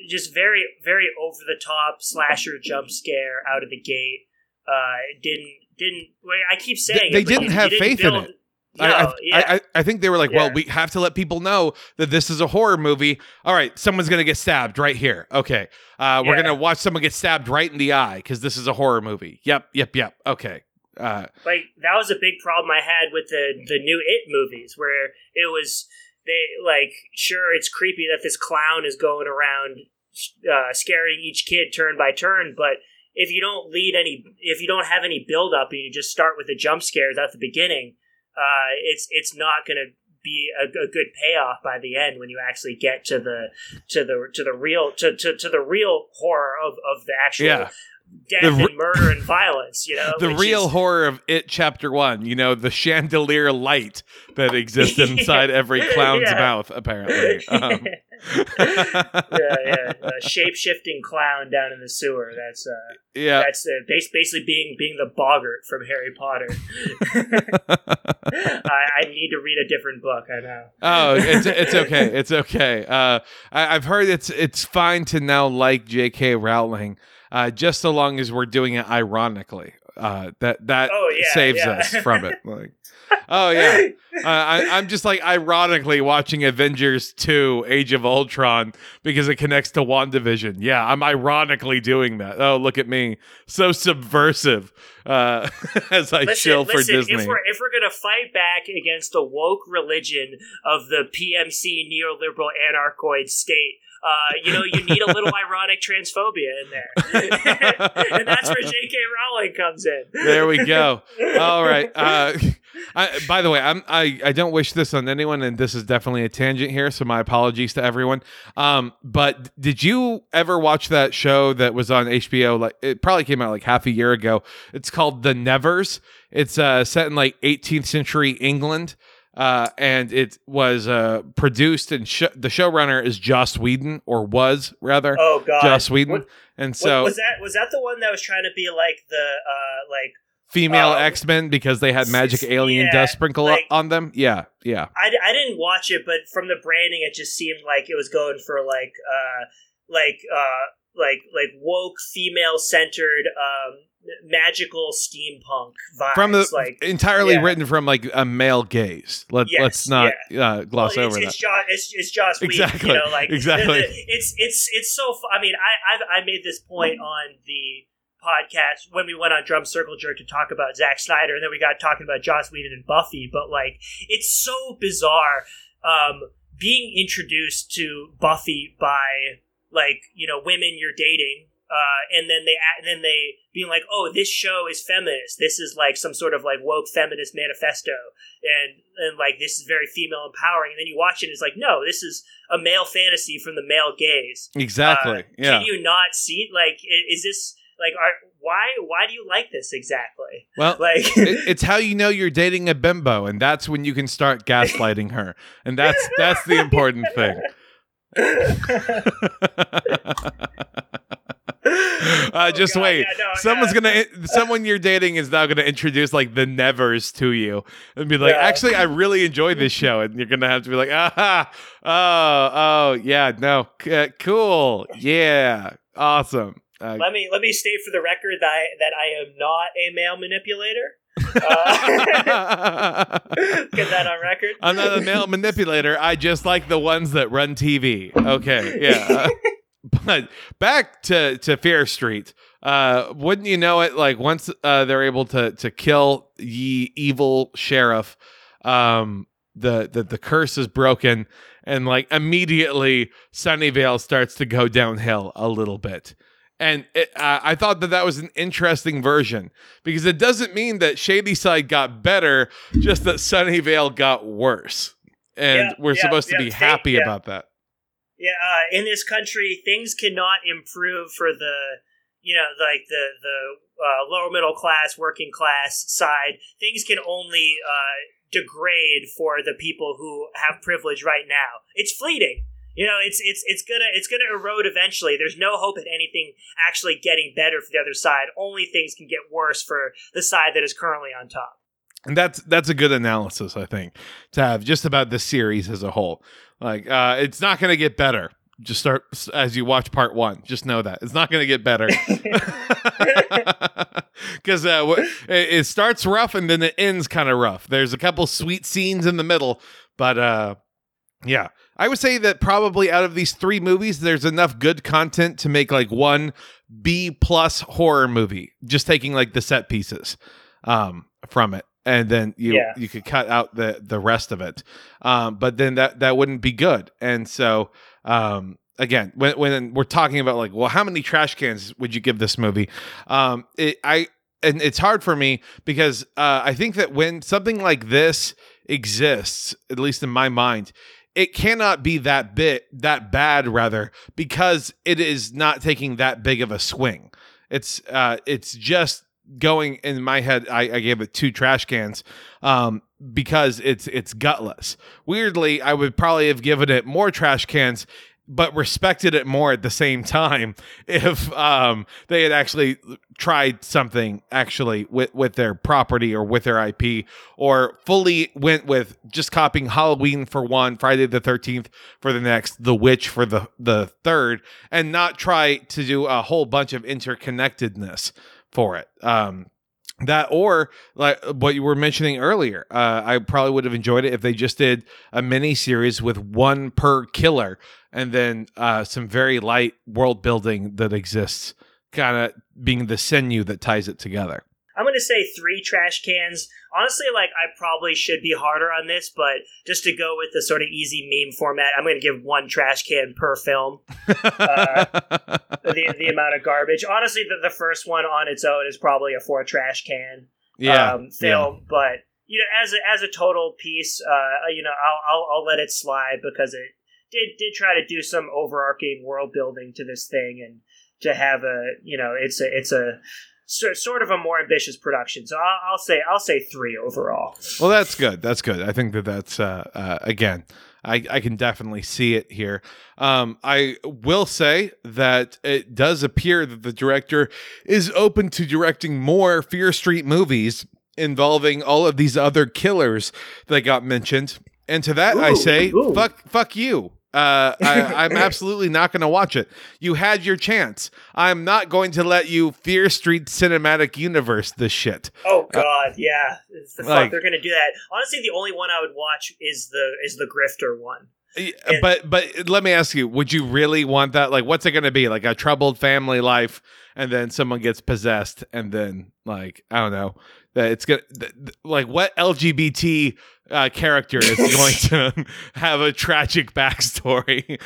Speaker 8: just very very over the top slasher jump scare out of the gate. Uh, didn't didn't. Well, I keep saying
Speaker 7: They
Speaker 8: it,
Speaker 7: didn't have faith in it.
Speaker 8: No,
Speaker 7: I, I,
Speaker 8: yeah.
Speaker 7: I, I think they were like, well, we have to let people know that this is a horror movie. All right, someone's gonna get stabbed right here. Okay, uh, we're
Speaker 8: Yeah.
Speaker 7: gonna watch someone get stabbed right in the eye because this is a horror movie. Yep, yep, yep. Okay. Uh,
Speaker 8: like that was a big problem I had with the the new It movies, where it was they like sure it's creepy that this clown is going around uh, scaring each kid turn by turn, but if you don't lead any, if you don't have any build up and you just start with the jump scares at the beginning, uh, it's it's not going to be a, a good payoff by the end when you actually get to the to the to the real to, to, to the real horror of, of the actual
Speaker 7: Yeah.
Speaker 8: Death
Speaker 7: The re-
Speaker 8: and murder and violence. You know,
Speaker 7: the real
Speaker 8: is-
Speaker 7: horror of it, chapter one. You know, the chandelier light that exists inside every clown's
Speaker 8: Yeah.
Speaker 7: mouth. Apparently. Um,
Speaker 8: yeah, yeah. A shape shifting clown down in the sewer. That's uh,
Speaker 7: yeah.
Speaker 8: that's uh, basically being being the boggart from Harry Potter. I, I need to read a different book. I know.
Speaker 7: Oh, it's it's okay. It's okay. Uh, I, I've heard it's it's fine to now like J.K. Rowling, uh, just so long as we're doing it ironically. Uh, that that
Speaker 8: Oh, yeah,
Speaker 7: saves
Speaker 8: yeah.
Speaker 7: us from it. Like, oh yeah, uh, I, I'm just like ironically watching Avengers Two: Age of Ultron because it connects to Wandavision. Yeah, I'm ironically doing that. Oh, look at me, so subversive. Uh, as I
Speaker 8: Listen,
Speaker 7: chill for
Speaker 8: listen,
Speaker 7: Disney.
Speaker 8: If we're if we're gonna fight back against the woke religion of the PMC neoliberal anarchoid state, uh, you know, you need a little ironic transphobia in there, and that's where J.K. Rowling comes in.
Speaker 7: There we go. All right. Uh, I, by the way, I'm I, I don't wish this on anyone, and this is definitely a tangent here, so my apologies to everyone. Um, but did you ever watch that show that was on HBO? Like it probably came out like half a year ago. It's called The Nevers. It's uh, set in like 18th century England. Uh, and it was uh, produced and sh- the showrunner is Joss Whedon, or was rather
Speaker 8: Oh God,
Speaker 7: Joss Whedon.
Speaker 8: What-
Speaker 7: and
Speaker 8: So
Speaker 7: so
Speaker 8: was that was that the one that was trying to be like the uh like
Speaker 7: female
Speaker 8: Oh.
Speaker 7: X Men because they had magic alien
Speaker 8: yeah,
Speaker 7: dust sprinkle
Speaker 8: like-
Speaker 7: on them. Yeah, yeah.
Speaker 8: I, I didn't watch it, but from the branding, it just seemed like it was going for like uh like uh like like woke female centered um magical steampunk vibes.
Speaker 7: From the
Speaker 8: like
Speaker 7: entirely
Speaker 8: yeah.
Speaker 7: written from like a male gaze. Let
Speaker 8: Yes,
Speaker 7: let's not uh, gloss
Speaker 8: well,
Speaker 7: over
Speaker 8: it's,
Speaker 7: that.
Speaker 8: it's Joss, it's, it's Joss Whedon,
Speaker 7: Exactly,
Speaker 8: You know, like
Speaker 7: exactly.
Speaker 8: the- the- it's it's it's so. fu- I mean, I I've, I made this point on the podcast when we went on Drum Circle Jerk to talk about Zack Snyder, and then we got talking about Joss Whedon and Buffy. But like, it's so bizarre um, being introduced to Buffy by like you know women you're dating. Uh, and then they and then they being like, oh, this show is feminist. This is like some sort of like woke feminist manifesto, and and like this is very female empowering. And then you watch it, and it's like, no, this is a male fantasy from the male gaze.
Speaker 7: exactly.
Speaker 8: Uh,
Speaker 7: yeah.
Speaker 8: Can you not see? Like, is this like? Are why why do you like this exactly?
Speaker 7: well,
Speaker 8: Like,
Speaker 7: it, it's how you know you're dating a bimbo, and that's when you can start gaslighting her, and that's that's the important thing. uh, just
Speaker 8: Oh, God,
Speaker 7: wait.
Speaker 8: yeah, no,
Speaker 7: Someone's
Speaker 8: yeah.
Speaker 7: gonna, someone you're dating is now gonna introduce like the Nevers to you and be like,
Speaker 8: Yeah.
Speaker 7: actually, I really enjoy this show, and you're gonna have to be like, ah, oh, oh, yeah, no, uh, cool, yeah, awesome. Uh,
Speaker 8: let me let me state for the record that I, that I am not a male manipulator. Uh, get that on record.
Speaker 7: I'm not a male manipulator. I just like the ones that run TV. Okay, yeah. But back to to Fear Street. Uh, wouldn't you know it? Like once uh, they're able to to kill ye evil sheriff, um, the the the curse is broken, and like immediately Sunnyvale starts to go downhill a little bit. And it, uh, I thought that that was an interesting version because it doesn't mean that Shadyside got better, just that Sunnyvale got worse. And
Speaker 8: Yeah,
Speaker 7: we're
Speaker 8: yeah,
Speaker 7: supposed to
Speaker 8: yeah,
Speaker 7: be happy about that.
Speaker 8: Yeah, uh, in this country, things cannot improve for the you know like the the uh, lower middle class, working class side. Things can only uh, degrade for the people who have privilege right now. It's fleeting. You know, it's it's it's gonna it's gonna erode eventually. There's no hope at anything actually getting better for the other side. Only things can get worse for the side that is currently on top.
Speaker 7: And that's that's a good analysis, I think, to have just about the series as a whole. Like, uh, it's not going to get better. Just start as you watch part one. Just know that it's not going to get better because uh, it starts rough and then it ends kind of rough. There's a couple sweet scenes in the middle, but uh, yeah, I would say that probably out of these three movies, there's enough good content to make like one B plus horror movie. Just taking like the set pieces um, from it, and then you
Speaker 8: Yeah.
Speaker 7: you could cut out the the rest of it. Um, but then that that wouldn't be good. And so um, again, when when we're talking about like, well, how many trash cans would you give this movie? Um, it, I and it's hard for me because uh, I think that when something like this exists, at least in my mind, it cannot be that bit that bad rather because it is not taking that big of a swing. It's uh, it's just going in my head. I, I gave it two trash cans um, because it's it's gutless. Weirdly, I would probably have given it more trash cans but respected it more at the same time if um, they had actually tried something actually with, with their property or with their IP or fully went with just copying Halloween for one, Friday the 13th for the next, The Witch for the, the third, and not try to do a whole bunch of interconnectedness for it. Um, that or like what you were mentioning earlier uh, i probably would have enjoyed it if they just did a mini series with one per killer and then uh, some very light world building that exists kind of being the sinew that ties it together
Speaker 8: I'm going to say three trash cans. Honestly, like I probably should be harder on this, but just to go with the sort of easy meme format, I'm going to give one trash can per film. Uh, the the amount of garbage. Honestly, the, the first one on its own is probably a four trash can
Speaker 7: yeah
Speaker 8: um, film, but you know, as a, as a total piece, uh, you know, I'll, I'll I'll let it slide because it did did try to do some overarching world building to this thing and to have a you know, it's a it's a so- sort of a more ambitious production. So I'll, I'll say I'll say three overall.
Speaker 7: Well, that's good. That's good. I think that that's uh, uh, again, I, I can definitely see it here. Um, I will say that it does appear that the director is open to directing more Fear Street movies involving all of these other killers that got mentioned. And to that, I say,
Speaker 8: ooh.
Speaker 7: fuck, fuck you. Uh, I, I'm absolutely not going to watch it. You had your chance. I'm not going to let you Fear Street cinematic universe this shit.
Speaker 8: Oh God, yeah, It's the fuck they're gonna do that. Honestly, the only one I would watch is the is the Grifter one.
Speaker 7: Yeah,
Speaker 8: And-
Speaker 7: but but let me ask you would you really want that? Like what's it going to be? Like a troubled family life and then someone gets possessed and then like i don't know that it's gonna th- th- like what lgbt uh, character is going to have a tragic backstory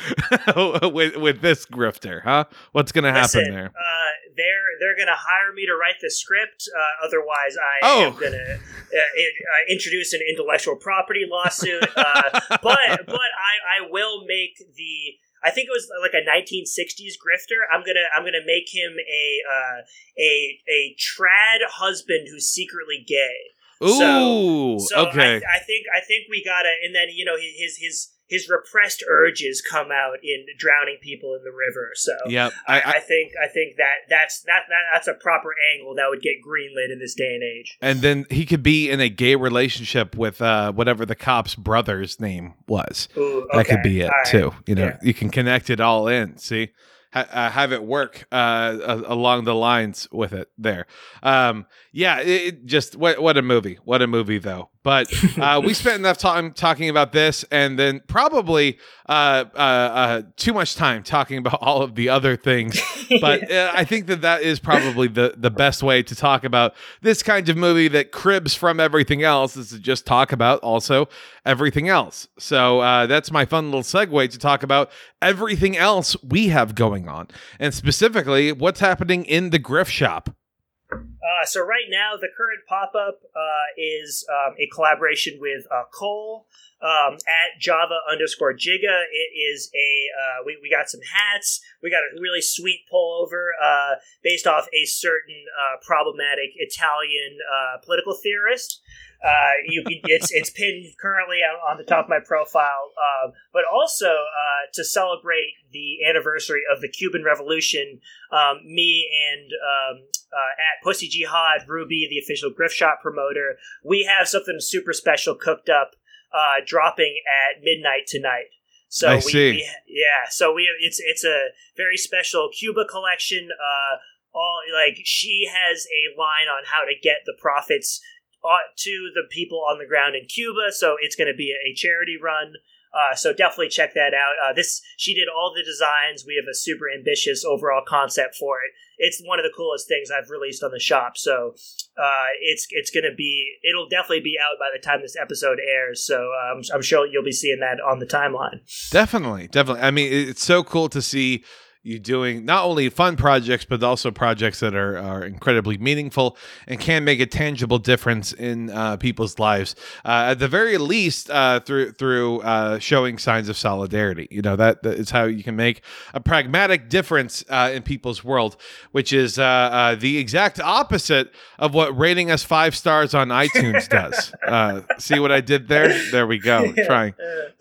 Speaker 7: with with this grifter huh? What's going to happen
Speaker 8: Listen,
Speaker 7: there?
Speaker 8: Uh, they're they're gonna hire me to write the script. Uh, otherwise, I
Speaker 7: Oh.
Speaker 8: am gonna uh, in- uh, introduce an intellectual property lawsuit. Uh, but but I I will make the. I think it was like a 1960s grifter. I'm gonna I'm gonna make him a uh, a a trad husband who's secretly gay.
Speaker 7: ooh
Speaker 8: So
Speaker 7: okay
Speaker 8: I, I think I think we gotta, and then you know his his his repressed urges come out in drowning people in the river. So
Speaker 7: yep
Speaker 8: I,
Speaker 7: I, I,
Speaker 8: think I think that that's that, that that's a proper angle that would get greenlit in this day and age.
Speaker 7: and then he could be in a gay relationship with uh whatever the cop's brother's name was
Speaker 8: Ooh,
Speaker 7: that could be it
Speaker 8: right.
Speaker 7: too you know
Speaker 8: Yeah.
Speaker 7: you can connect it all in see ha- uh, have it work uh, a- along the lines with it there. Um yeah it, it just what what a movie. What a movie though. But uh, we spent enough time talking about this and then probably uh, uh, uh, too much time talking about all of the other things but uh, I think that that is probably the the best way to talk about this kind of movie that cribs from everything else is to just talk about also everything else. So uh, that's my fun little segue to talk about everything else we have going on, and specifically what's happening in the Grift Shop.
Speaker 8: Uh, so right now, the current pop up uh, is um, a collaboration with uh, Cole um, at Java underscore Giga. It is a uh, we we got some hats. We got a really sweet pullover uh, based off a certain uh, problematic Italian political theorist. Uh, you can, it's it's pinned currently on, on the top of my profile, um, but also uh, to celebrate the anniversary of the Cuban Revolution, um, me and um, uh, at Pussy Jihad, Ruby, the official Grift Shop promoter, we have something super special cooked up, uh, dropping at midnight tonight. So
Speaker 7: I
Speaker 8: we,
Speaker 7: see.
Speaker 8: we yeah, so we it's it's a very special Cuba collection. Uh, all like she has a line on how to get the profits to the people on the ground in Cuba. So it's going to be a charity run. Uh, so definitely check that out. Uh, this she did all the designs. We have a super ambitious overall concept for it. It's one of the coolest things I've released on the shop. So uh, it's it's going to be it'll definitely be out by the time this episode airs. So um, I'm sure you'll be seeing that on the timeline.
Speaker 7: Definitely, definitely. I mean, it's so cool to see you doing not only fun projects but also projects that are, are incredibly meaningful and can make a tangible difference in uh, people's lives uh, at the very least uh, through through uh, showing signs of solidarity. You know that, that is how you can make a pragmatic difference uh, in people's world which is uh, uh, the exact opposite of what rating us five stars on itunes does. Uh, see what i did there? There we go. Trying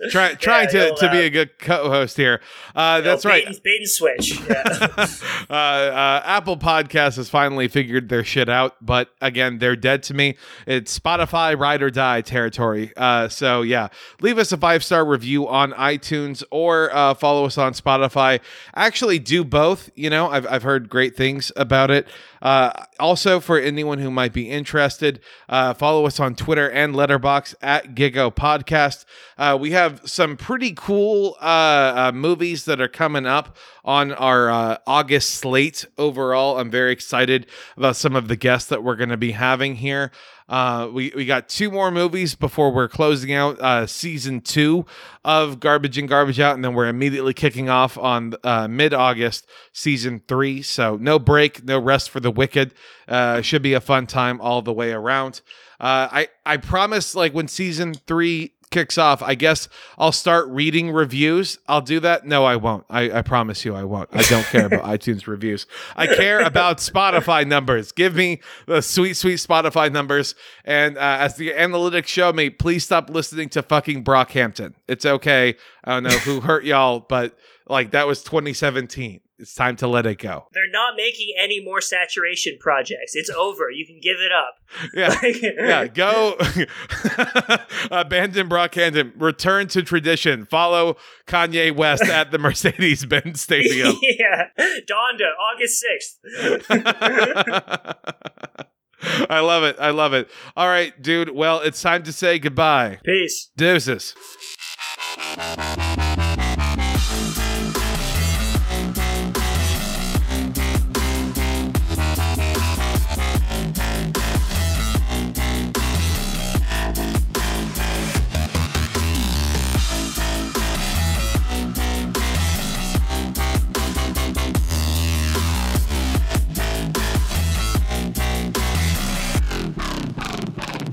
Speaker 7: try, trying to, to be a good co-host here. Uh, that's right.
Speaker 8: Bait and, bait and switch. Yeah.
Speaker 7: uh, uh, Apple Podcast has finally figured their shit out, but again, they're dead to me. It's Spotify ride or die territory. Uh, so yeah, leave us a five star review on iTunes or uh, follow us on Spotify. Actually, do both. You know, I've I've heard great things about it. Uh, also, for anyone who might be interested, uh, follow us on Twitter and Letterboxd at Gigo Podcast. Uh, we have some pretty cool uh, uh, movies that are coming up on our uh, August slate. Overall, I'm very excited about some of the guests that we're going to be having here. Uh, we we got two more movies before we're closing out uh, season two of Garbage in Garbage Out, and then we're immediately kicking off on uh, mid August season three. So no break, no rest for the wicked. Uh, should be a fun time all the way around. Uh, I I promise, like when season three kicks off, I guess I'll start reading reviews. I'll do that. No, I won't. I, I promise you, I won't. I don't care about iTunes reviews. I care about Spotify numbers. Give me the sweet, sweet Spotify numbers. And uh, as the analytics show me, please stop listening to fucking Brockhampton. It's okay. I don't know who hurt y'all, but like that was 2017. It's time to let it go.
Speaker 8: They're not making any more saturation projects. It's over. You can give it up.
Speaker 7: Yeah. yeah, go abandon Brockhampton, return to tradition, follow Kanye West at the Mercedes Benz Stadium.
Speaker 8: yeah. Donda, August 6th.
Speaker 7: I love it. I love it. All right, dude. Well, it's time to say goodbye.
Speaker 8: Peace.
Speaker 7: Deuces.